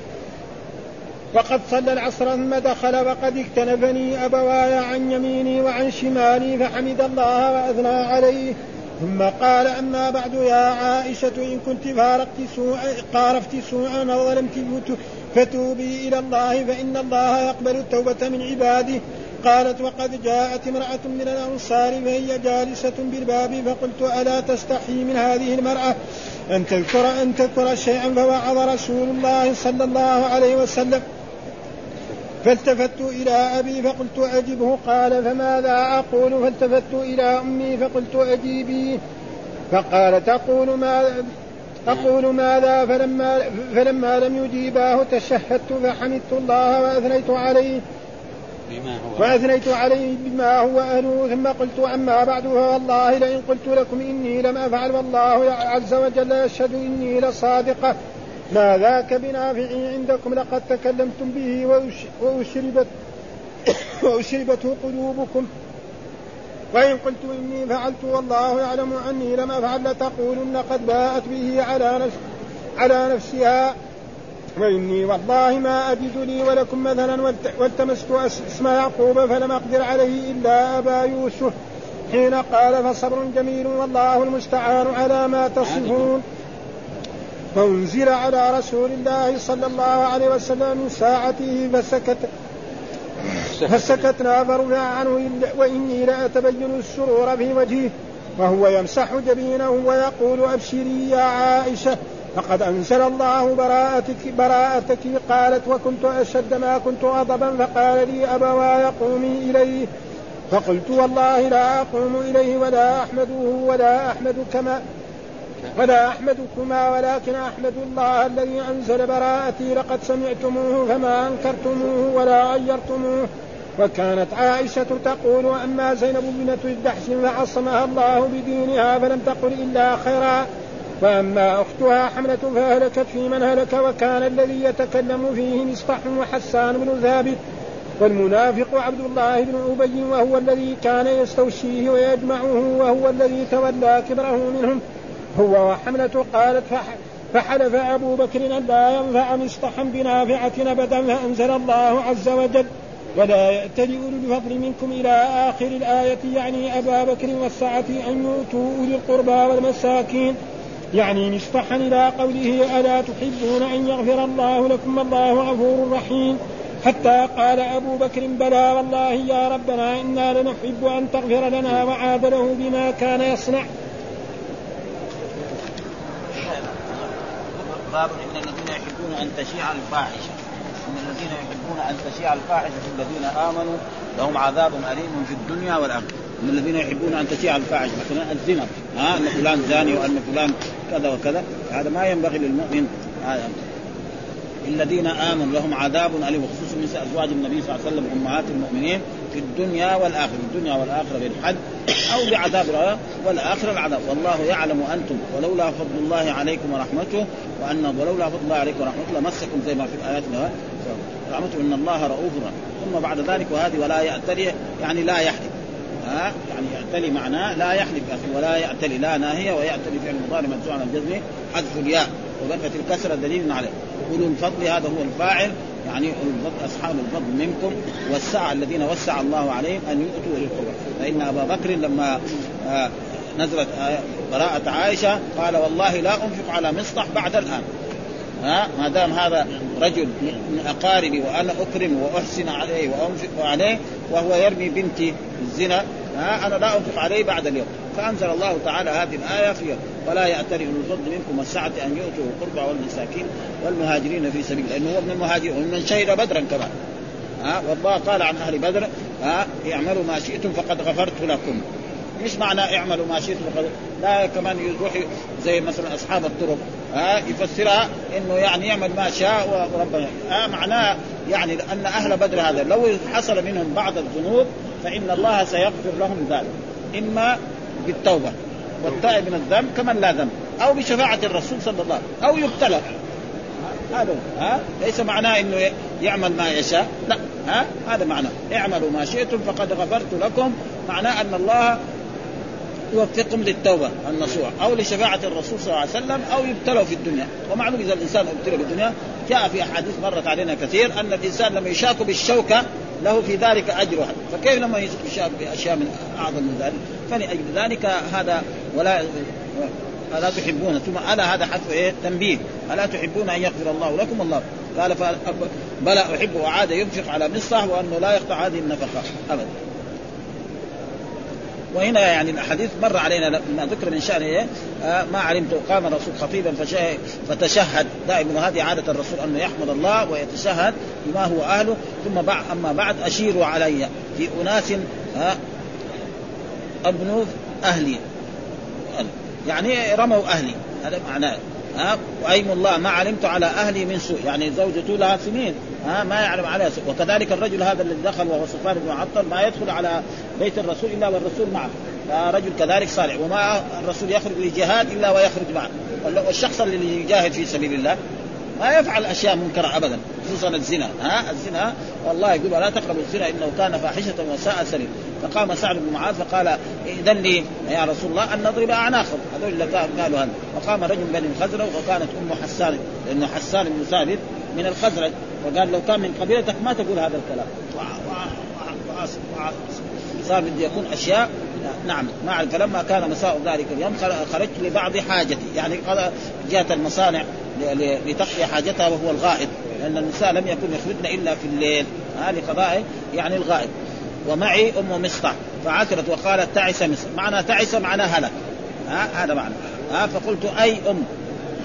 وقد صلى العصر ثم دخل وقد اكتنفني أبواي عن يميني وعن شمالي فحمد الله وأثنى عليه. ثم قال أما بعد يا عائشة إن كنت فارقت سوء قارفت سوءا أو ظلمت فتوبي إلى الله فإن الله يقبل التوبة من عباده. قالت وقد جاءت امرأة من الأنصار فهي جالسة بالباب فقلت ألا تستحي من هذه المرأة؟ أن تذكر أن تذكر شيئا فوعظ رسول الله صلى الله عليه وسلم. فالتفت إلى أبي فقلت أجبه. قال فماذا أقول؟ فالتفت إلى أمي فقلت أجيبي. فقال تقول ما أقول ماذا؟ فلما فلما لم يجيباه تشهدت فحمدت الله وأثنيت عليه. بما هو. وأثنيت عليه بما هو أهله ثم قلت أما بعد فوالله لئن قلت لكم إني لم أفعل والله عز وجل يشهد إني لصادقة. ما ذاك بنافع عندكم لقد تكلمتم به وأشربت وأشربته قلوبكم. وإن قلت إني فعلت والله يعلم أني لم أفعل لتقولن قد باءت به على نفس على نفسها. وإني والله ما أجد لي ولكم مثلا والتمست اسم يعقوب فلم أقدر عليه إلا أبا يوسف. حين قال فصبر جميل والله المستعان على ما تصفون. فأنزل على رسول الله صلى الله عليه وسلم من ساعته فسكت فسكتنا فرفع عنه وإني لأتبين السرور في وجهه. وهو يمسح جبينه ويقول أبشري يا عائشة. فقد أنزل الله براءتك براءتك قالت وكنت أشد ما كنت غضبا فقال لي أبواي قومي إليه. فقلت والله لا أقوم إليه ولا أحمده ولا أحمد كما ولا أحمدكما ولكن أحمد الله الذي أنزل براءتي لقد سمعتموه فما أنكرتموه ولا غيرتموه وكانت عائشة تقول أما زينب بنت الدحش فعصمها الله بدينها فلم تقل إلا خيرا. وأما أختها حملة فهلكت في من هلك وكان الذي يتكلم فيه مصطح وحسان بن ثابت والمنافق عبد الله بن أبي وهو الذي كان يستوشيه ويجمعه وهو الذي تولى كبره منهم. هو وحملة قالت فحلف أبو بكر أن لا ينفع مصطحا بنافعة أبدا فأنزل الله عز وجل. ولا يأتل أولو الفضل منكم إلى آخر الآية يعني أبا بكر والسعة أن يؤتوا أولي القربى والمساكين. يعني مصطحا إلى قوله ألا تحبون أن يغفر الله لكم؟ الله غفور رحيم. حتى قال أبو بكر بلى والله يا ربنا إنا لنحب أن تغفر لنا وعاد له بما كان يصنع. باب إن الذين يحبون أن تشيع الفاحشة. إن الذين يحبون أن تشيع الفاحشة في الذين آمنوا لهم عذاب أليم في الدنيا والآخرة. ان الذين يحبون أن تشيع الفاحشة مثلا الزنا. ها أن فلان زاني وأن فلان كذا وكذا. هذا ما ينبغي للمؤمن هذا الذين آمنوا لهم عذاب أليم وخصوصا نساء أزواج النبي صلى الله عليه وسلم أمهات المؤمنين في الدنيا والآخرة، الدنيا والآخرة بالحج أو بعذاب والآخرة العذاب، والله يعلم أنتم ولولا فضل الله عليكم ورحمته وأن ولولا فضل الله عليكم ورحمته لمسكم زي ما في الآيات رحمته إن الله رؤوف ثم بعد ذلك وهذه ولا يأتلي يعني لا يحلف ها يعني يعتلي معناه لا يحلف ولا يعتلي لا ناهية ويعتلي فعل المضارع منزوع عن الجزم حذف الياء وبقت الكسرة دليل عليه. اولو الفضل هذا هو الفاعل يعني الفضل أصحاب الفضل منكم والسعه الذين وسع الله عليهم أن يؤتوا القربى فإن أبا بكر لما آه، نزلت براءة عائشة قال والله لا أنفق على مصطح بعد الآن. ها؟ ما دام هذا رجل من أقاربي وأنا أكرم وأحسن عليه وانفق عليه وهو يرمي بنتي الزنا ها؟ أنا لا أنفق عليه بعد اليوم. فأنزل الله تعالى هذه الآية في ولا من الفضل منكم والسعة أن يؤتوا القربى والمساكين والمهاجرين في سبيل لأنه هو من المهاجرين. ومن شهد بدرا كمان. ها؟ والله قال عن أهل بدر ها؟ اعملوا ما شئتم فقد غفرت لكم. مش معنى اعملوا ما شئتم فقد لا كمان يروح زي مثلا أصحاب الطرق ها يفسرها إنه يعني يعمل ما شاء وربنا. ها معناه يعني ان أهل بدر هذا لو حصل منهم بعض الذنوب فإن الله سيغفر لهم ذلك. إما بالتوبة والتائب من الذنب كمن لا ذنب أو بشفاعة الرسول صلى الله عليه وسلم أو يبتلى. هذا ها ليس معناه إنه يعمل ما يشاء لا ها هذا معناه. اعملوا ما شئتم فقد غفرت لكم معناه أن الله يوفقهم للتوبة النصوح أو لشفاعة الرسول صلى الله عليه وسلم أو يبتلوا في الدنيا. ومعلوم إذا الإنسان ابتلى في الدنيا جاء في أحاديث مرت علينا كثير أن الإنسان لما يشاك بالشوكة له في ذلك أجرها. فكيف لما يشاك بأشياء من أعظم من ذلك؟ فلأجل ذلك هذا ولا ألا تحبون ثم ألا هذا حرف إيه؟ تنبيه. ألا تحبون أن يغفر الله لكم؟ الله قال بلى احب وعاد ينفق على مصح وأنه لا يقطع هذه النفقة. ابدا. وهنا يعني الاحاديث مر علينا ما ذكر من شان إيه؟ آه ما علمت. قام الرسول خطيبا فتشهد. دائما هذه عادة الرسول أنه يحمد الله ويتشهد بما هو أهله. ثم بعد أما بعد أشيروا علي في أناس آه ابنوا أهلي. يعني رموا أهلي. هذا معناه. ها وأيم الله ما علمت على أهلي من سوء. يعني زوجته لها سنين. ها ما يعلم عليها سوء. وكذلك الرجل هذا الذي دخل وهو صفوان بن معطل ما يدخل على بيت الرسول إلا والرسول معه. فرجل كذلك صالح. وما الرسول يخرج للجهاد إلا ويخرج معه. والشخص اللي يجاهد في سبيل الله ما يفعل أشياء منكرة ابدا خصوصا الزنا. ها؟ الزنا والله يقول ولا تقربوا الزنا إنه كان فاحشة وساء سبيل. فقام سعد بن معاذ فقال اذن لي يا رسول الله أن نضرب أعناقهم. هذول اللي قالوا هذا. فقام رجل بني الخزرج وكانت أم حسان لأنه حسان بن ثابت من الخزرج. وقال لو كان من قبيلتك ما تقول هذا الكلام. صار بده يكون أشياء. نعم. مع فلما كان مساء ذلك اليوم خرجت لبعض حاجتي. يعني جاءت المصانع لتقضي حاجتها وهو الغائط. لأن النساء لم يكن يخرجن إلا في الليل. هذه قضاء يعني الغائط. ومعي أم مصطح فعثرت وقالت تعس مصر معنى تعس معنى هلك. ها هذا معنى. ها فقلت أي أم؟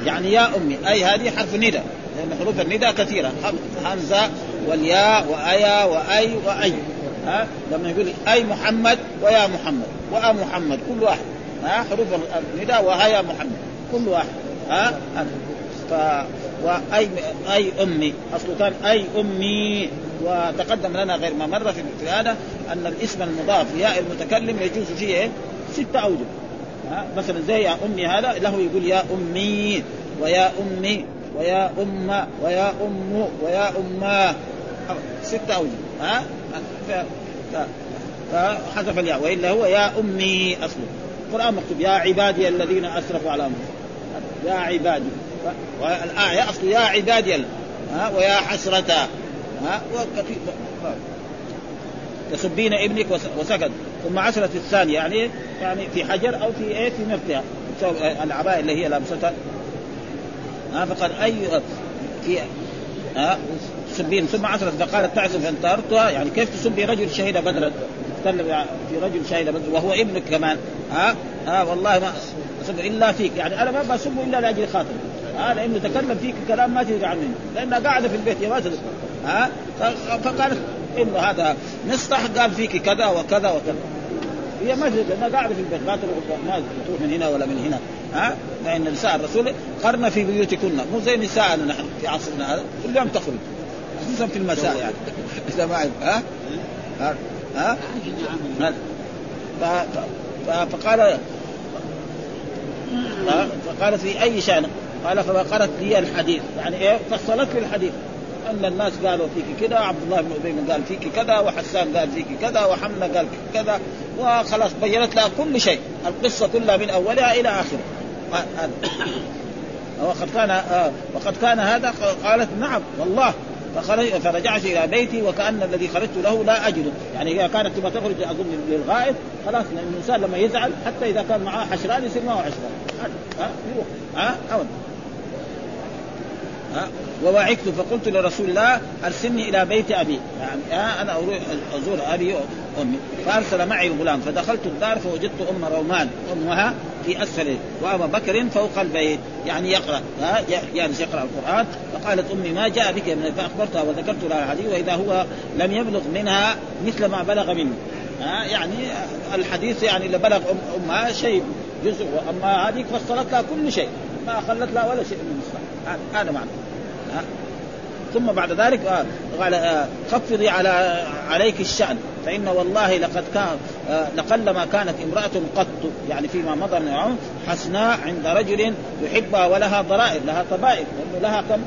يعني يا أمي. أي هذه حرف ندى لأن حروف الندى كثيرة. همزه والياء وأيا وأي وأي. ها لما يقول أي محمد ويا محمد وأ محمد كل واحد. ها حروف النداء وهيا محمد كل واحد. ها ف واي أي أمي اصله كان أي أمي وتقدم لنا غير ما مر في هذا أن الاسم المضاف لياء المتكلم يجوز فيه إيه؟ ستة أوجه. مثلا زي يا أمي هذا له يقول يا أمي ويا أمي ويا ام ويا ام ويا اماه ستة أوجه. ها؟ فحذف الياء وإلا هو يا أمي اصله القرآن مكتوب يا عبادي الذين أسرفوا على أنفسهم. يا عبادي. والآية اصله يا عبادي ها؟ ويا حسرة. ها؟ تسبين ابنك وسكت. ثم عشرة الثانية يعني يعني في حجر أو في إيه؟ في مفتاح. العباء اللي هي لابستها. ها؟ فقال اي في ها؟ تسبين ثم عثرت فقالت تعزف فانتهرتها يعني كيف تسبي رجل شهد بدرا؟ في رجل شهد بدرا وهو ابنك كمان. ها؟ ها والله ما أسب إلا فيك. يعني أنا ما بسبه إلا لأجل خاطر. ها؟ لأنه تكلم فيك كلام ما تدري عنه. لانها قاعدة في البيت يا ما ها؟ فقالت إنه هذا مصطح قال فيك كذا وكذا وكذا. هي ما تدري لانها قاعدة في البيت. ما ما تروح من هنا ولا من هنا. ها؟ فان نساء الرسول قرن في بيوتكن. مو زي نساءنا نحن في عصرنا هذا. كل يوم تخرج. خصوصا في المساء يعني إذا ما ها؟ ها؟ ها, فقال فقال في أي شأن؟ قال فذكرت لي الحديث. يعني إيه؟ فصلت لي الحديث. أن الناس قالوا فيك كذا عبد الله بن أبي قال فيك كذا وحسان قال فيك كذا وحمله قال كذا وخلاص بينت لها كل شيء. القصة كلها من أولها إلى اخره وقد كان وقد كان هذا قالت نعم والله. فخرج فرجعت إلى بيتي وكأن الذي خرجت له لا أجده، يعني هي كانت تبغى تخرج اظن للغائب خلاص لأن الإنسان لما يزعل حتى إذا كان معاه حشران يصير معه حشران ها؟ ها؟ ووعكت فقلت لرسول الله أرسلني إلى بيت أبي. يعني أنا أروح أزور أبي وأمي. فأرسل معي غلام. فدخلت الدار فوجدت أم رومان. أمها في أسفل وأبا بكر فوق البيت. يعني يقرأ ها؟ جالس يقرأ القرآن. فقالت أمي ما جاء بك من فأخبرتها وذكرت لها الحديث وإذا هو لم يبلغ منها مثل ما بلغ مني ها؟ يعني الحديث يعني اللي بلغ أم أمها شيء جزء. اما هذيك فصلت لها كل شيء. ما خلت لها ولا شيء من الصحة هذا معنى. ثم بعد ذلك قال آه خفضي على عليك الشأن فإن والله لقد كان آه لقلما كانت امرأة قط يعني فيما مضى من العمر حسناء عند رجل يحبها ولها ضرائب لها طبائب لأنه لها كم؟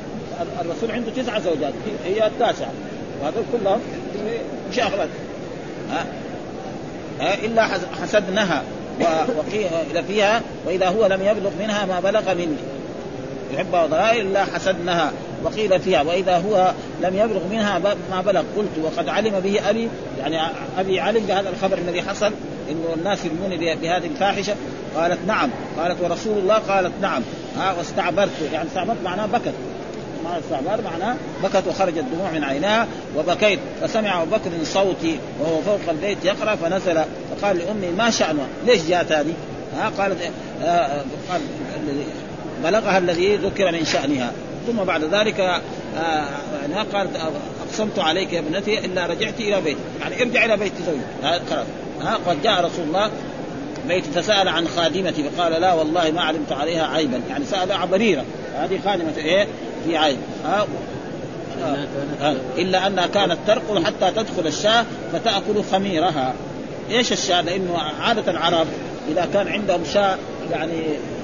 الرسول عنده تسع زوجات هي التاسعة. وهذول كلهم شاغلات ها إلا حسدنها وقيل فيها وإذا هو لم يبلغ منها ما بلغ مني. يحبها ضرائر إلا حسدنها وقيل فيها وإذا هو لم يبلغ منها ما بلغ قلت وقد علم به أبي يعني أبي علم بهذا الخبر الذي حصل إنه الناس يرموني بهذه الفاحشة. قالت نعم. قالت ورسول الله؟ قالت نعم. ها واستعبرت. يعني استعبرت معناه بكت. مع استعبار معناه بكت وخرجت دموع من عيناها وبكيت. فسمع أبو بكر صوتي وهو فوق البيت يقرأ فنزل فقال لأمي ما شانها ليش جاءت هذه؟ ها قالت آه قال بلغها الذي ذكر من شأنها. ثم بعد ذلك آه قالت أقسمت عليك يا ابنتي إلا رجعت إلى بيتي يعني ارجع إلى بيت زوجك هذا ها قد جاء رسول الله بيت فسأل عن خادمتي فقال لا والله ما علمت عليها عيبا. يعني سأل عن بريرة. هذه خادمة إيه؟ في عيب. ها؟ آه. إلا أنها كانت ترقل حتى تدخل الشاة فتأكل خميرها. إيش الشاة؟ لأنه عادة العرب إذا كان عندهم شاة يعني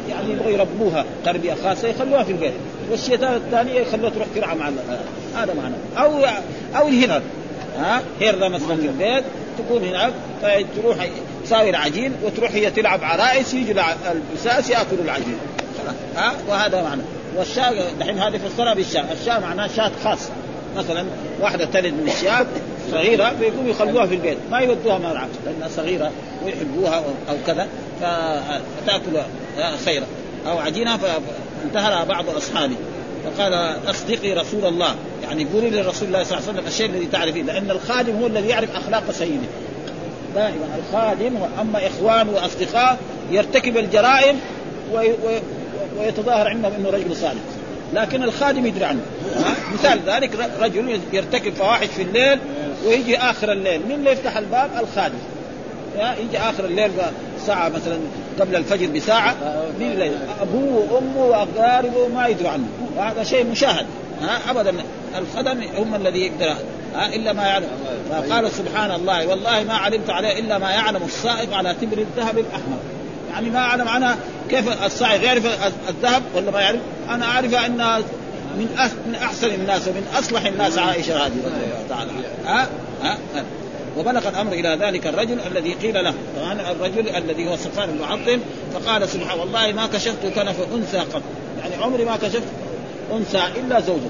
يعني يبغوا يربوها تربية خاصة يخلوها في البيت. والشيطان الثانية يخلوها تروح ترعى مع هذا معنى. أو أو الهرر ها؟ هرة مثلا في البيت تكون هناك فتروح تساوي العجين وتروح هي تلعب عرائس يجي البساس ياكلوا العجين. ها؟ وهذا معنى. والشاة دحين هذه فسرها بالشاة. الشاة معناها شاة خاصة مثلا واحدة تلد من الشاة صغيرة فيقوموا يخلوها في البيت. ما يودوها مرعى لأنها صغيرة ويحبوها أو كذا فتأكل خيرا. أو عجينة فانتهى بعض أصحابه فقال أصدقي رسول الله. يعني قولي لرسول الله صلى الله عليه وسلم الشيء الذي تعرفين لأن الخادم هو الذي يعرف أخلاق سيده. دائما الخادم وأما إخوان وأصدقاء يرتكب الجرائم وي وي ويتظاهر عندهم إنه رجل صالح. لكن الخادم يدري عنه. مثال ذلك رجل يرتكب فواحش في الليل ويجي آخر الليل. من اللي يفتح الباب؟ الخادم. يجي آخر الليل ساعة مثلا قبل الفجر بساعة مين اللي أبوه وأمه وأقاربه ما يدروا عنه. وهذا شيء مشاهد. ها أبدا. الخدم هم الذي يقدر. ها إلا ما يعلم. قال سبحان الله والله ما علمت عليه إلا ما يعلم الصائغ على تبر الذهب الأحمر. يعني ما أعلم أنا كيف الصائغ يعرف الذهب ولا ما يعرف. أنا أعرف أن من من أحسن الناس ومن أصلح الناس عائشة رضي الله تعالى ها ها, ها. وبلغ الأمر إلى ذلك الرجل الذي قيل له طبعا الرجل الذي هو صفان المعطل فقال سبحان والله ما كشفت كنف أنثى قط. يعني عمري ما كشفت أنثى إلا زوجة.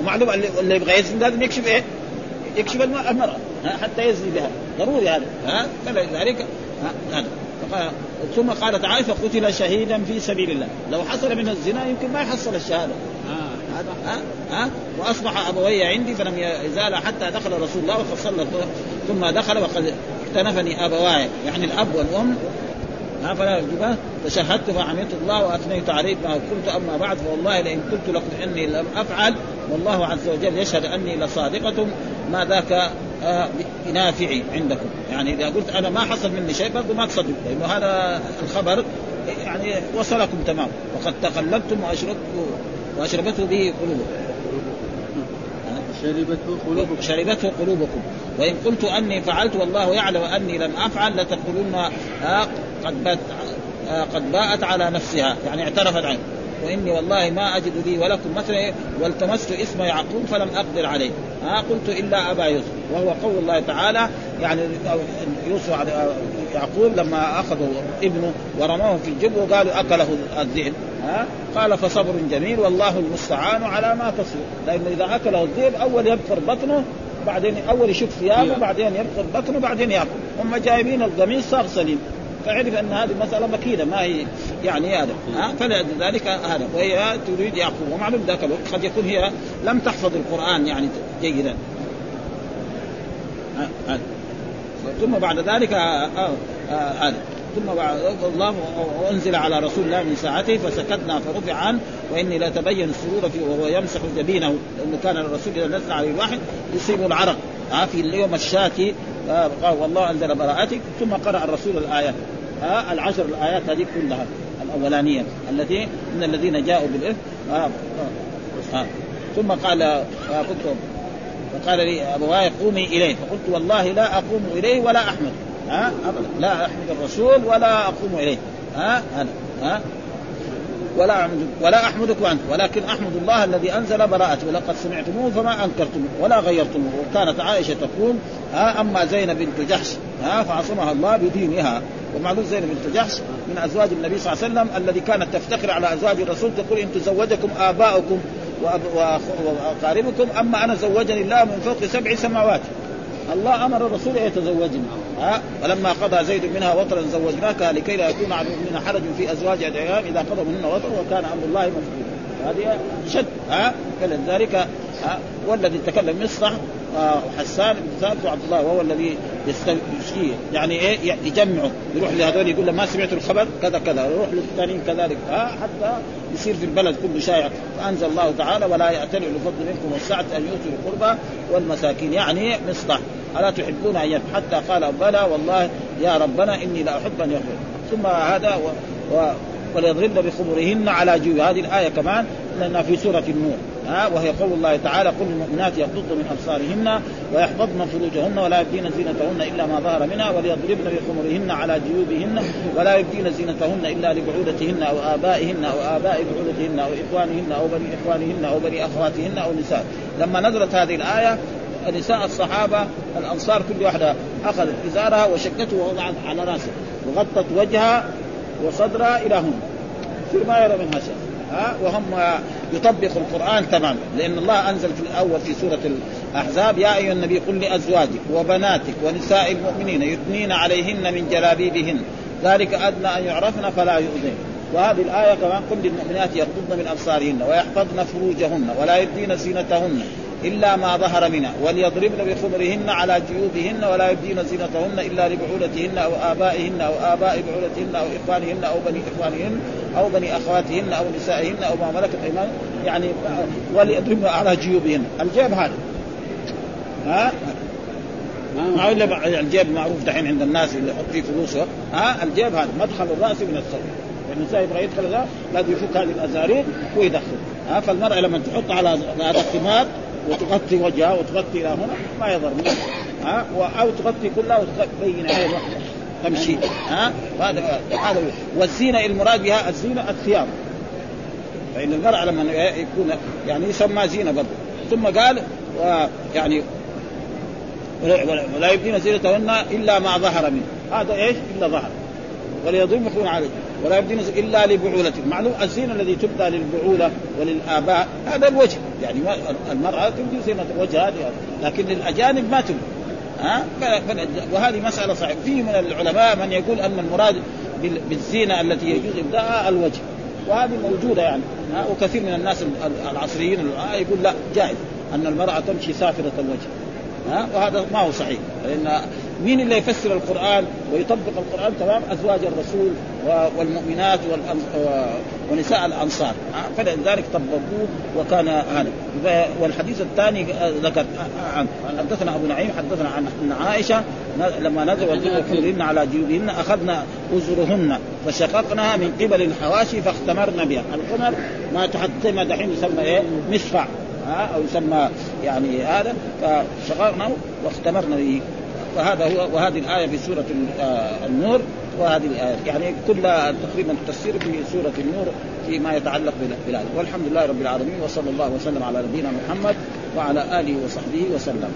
ومعلوم اللي يبغى يزني لازم يكشف إيه؟ يكشف المرأة. حتى يزني بها. ضروري هذا. ها فلذلك هذا. ثم قال تعالى فقتل شهيدا في سبيل الله. لو حصل من الزنا يمكن ما يحصل الشهادة. ها ها وأصبح أبوي عندي فلم يزال حتى دخل رسول الله فصلى ثم دخل وقد اكتنفني أبواي يعني الأب والأم. ها فلا يجب فشهدت فحمدت الله وأثنيت عليه ما قلت أما بعد فوالله لئن قلت لكم إني لم أفعل. والله عز وجل يشهد أني لصادقة ما ذاك آه بنافعي عندكم. يعني إذا قلت أنا ما حصل مني شيء برضه ما تصدق. لأنه هذا الخبر يعني وصلكم تمام. وقد تقلبتم واشربتم وأشربته به قلوبكم. شربته قلوبكم. شربته قلوبكم. وإن قلت أني فعلت والله يعلم أني لم أفعل لتقولون آه قد بات آه قد باءت على نفسها يعني اعترفت عنه وإني والله ما أجد لي ولكم مثلا والتمست اسم يعقوب فلم أقدر عليه. ها قلت إلا أبا يوسف وهو قول الله تعالى يعني يوسف يعقوب لما اخذوا ابنه ورموه في الجب وقالوا أكله الذئب. ها؟ قال فصبر جميل والله المستعان على ما تصير لأنه إذا أكله الذئب أول يبقر بطنه بعدين أول يشوف ثيابه بعدين يبقر بطنه بعدين يأكل. هم جايبين القميص صار سليم. فعرف أن هذه المساله مكيدة ما هي يعني هذا. ها؟ فلذلك هذا. وهي تريد يعقوب. ومعلوم ذاك الوقت قد يكون هي لم تحفظ القرآن يعني جيدا. ثم بعد ذلك هذا. ثم الله وانزل على رسول الله من ساعته فسكتنا فرفع عنه وإني لا تبين السرور فيه وهو يمسح جبينه. لأنه كان الرسول إذا نزل عليه الواحد يصيب العرق في اليوم الشاتي قال والله أنزل براءتك ثم قرأ الرسول الايات ها العشر الآيات هذه كلها الأولانية التي من الذين جاءوا بالإثم آه آه ثم قال آه قلت فقال لي ابواي قومي إليه. فقلت والله لا أقوم إليه ولا أحمد. ها أبدا. لا أحمد الرسول ولا أقوم إليه. ها هذا ها ولا أحمد ولا أحمدك انت ولكن أحمد الله الذي أنزل براءته. ولقد سمعتموه فما أنكرتموه ولا غيرتموه. وكانت عائشة تقول ها أما زينب بنت جحش ها فعصمها الله بدينها. ومعلوم زينب بنت جحش من أزواج النبي صلى الله عليه وسلم الذي كانت تفتخر على أزواج الرسول تقول إن تزوجكم آباؤكم وأقاربكم أما أنا زوجني الله من فوق سبع سماوات. الله أمر الرسول أن يتزوجني. ها؟ ولما قضى زيد منها وطرا زوجناك لكي لا يكون على المؤمنين حرج في أزواج ادعيائهم إذا قضوا منهن وطرا وكان أمر الله مفعولا. هذه شد ها؟ فلذلك والذي تكلم مصطح وحسان بن ثابت وعبد الله وهو الذي يستشفيه يعني إيه؟ يجمعه يروح لهذول يقول له ما سمعت الخبر؟ كذا كذا. يروح للثانيين كذلك. ها؟ حتى يصير في البلد كله شائع. فأنزل الله تعالى ولا يأتل الفضل منكم والسعة أن يؤتوا القربى والمساكين. يعني مصطح ألا تحبون أن حتى قال بلى والله يا ربنا إني لا أحب أن يغفر ثم هذا و... و... وليضربن بخمرهن على جيوب. هذه الآية كمان لأنها في سورة النور. ها وهي قول الله تعالى قل المؤمنات يغضضن من أبصارهن ويحفظن فروجهن ولا يبدين زينتهن إلا ما ظهر منها وليضربن بخمرهن على جيوبهن ولا يبدين زينتهن إلا لبعولتهن أو آبائهن أو آباء بعولتهن أو إخوانهن أو بني إخوانهن أو بني أخواتهن أو نساء. لما نزلت هذه الآية نساء الصحابة الأنصار كل واحدة أخذت إزارها وشكته ووضعت على رأسها وغطت وجهها وصدرها إلى هنا يصير ما يرى منها شيء ها؟ وهم يطبقوا القرآن تماما لأن الله أنزل في الأول في سورة الأحزاب يا أيها النبي قل لأزواجك وبناتك ونساء المؤمنين يثنين عليهن من جلابيبهن. ذلك أدنى أن يعرفن فلا يؤذين. وهذه الآية كمان قل للمؤمنات يغضضن من أبصارهن ويحفظن فروجهن ولا يبدين زينتهن. إلا ما ظهر منها وليضربن بخمرهن على جيوبهن ولا يبدين زينتهن إلا لبعولتهن أو آبائهن أو آباء بعولتهن أو إخوانهن أو بني إخوانهن أو بني أخواتهن أو نسائهن أو ما ملكت أيمان يعني وليضربن على جيوبهن. الجيب هذا. ها؟ ما إلا الجيب معروف دحين عند الناس اللي يحط فيه فلوسه. ها؟ الجيب هذا مدخل الرأس من الثوب يعني الإنسان يبغى يدخل هذا لازم يفك هذه الازارير ويدخل. ها؟ فالمرأة لما تحط على هذا الثمار وتغطي وجهها وتغطي إلى هنا ما يضر. ها؟ أو تغطي كلها وتبين عين واحدة. تمشي. ها؟ وهذا هذا والزينة المراد بها الزينة الثياب. فإن المرأة لما يكون يعني يسمى زينة برضه ثم قال يعني ولا يبدين زينتهن إلا ما ظهر منه. هذا إيش؟ إلا ظهر. وليضربن يكون عليه. ولا يبدين إلا لبعولتهم معلوم الزينة الذي تبدى للبعولة وللآباء هذا الوجه. يعني المرأة تبدي زينة الوجه هذه لكن للأجانب ما تبدي ها؟ وهذه مسألة صحيحة. في من العلماء من يقول أن المراد بالزينة التي يجوز إبداءها الوجه. وهذه موجودة يعني. ها؟ وكثير من الناس العصريين يقول لا جائز أن المرأة تمشي سافرة الوجه. ها؟ وهذا ما هو صحيح. لأن مين اللي يفسر القرآن ويطبق القرآن تمام؟ أزواج الرسول والمؤمنات ونساء الأنصار. فلذلك طبقوه وكان هذا. والحديث الثاني ذكر حدثنا أبو نعيم حدثنا عن عائشة لما نزل وكلهن على جيوبهن أخذنا أزرهن فشققناها من قبل الحواشي فاختمرنا بها. القمر ما تحت ما دحين يسمى إيه؟ مصفع. أو يسمى يعني هذا. فشققنا واختمرنا به. وهذا هو وهذه الآية في سورة آه، النور وهذه الآية. يعني كلها تقريبا تفسير في سورة النور فيما يتعلق بالآية. والحمد لله رب العالمين وصلى الله وسلم على نبينا محمد وعلى آله وصحبه وسلم.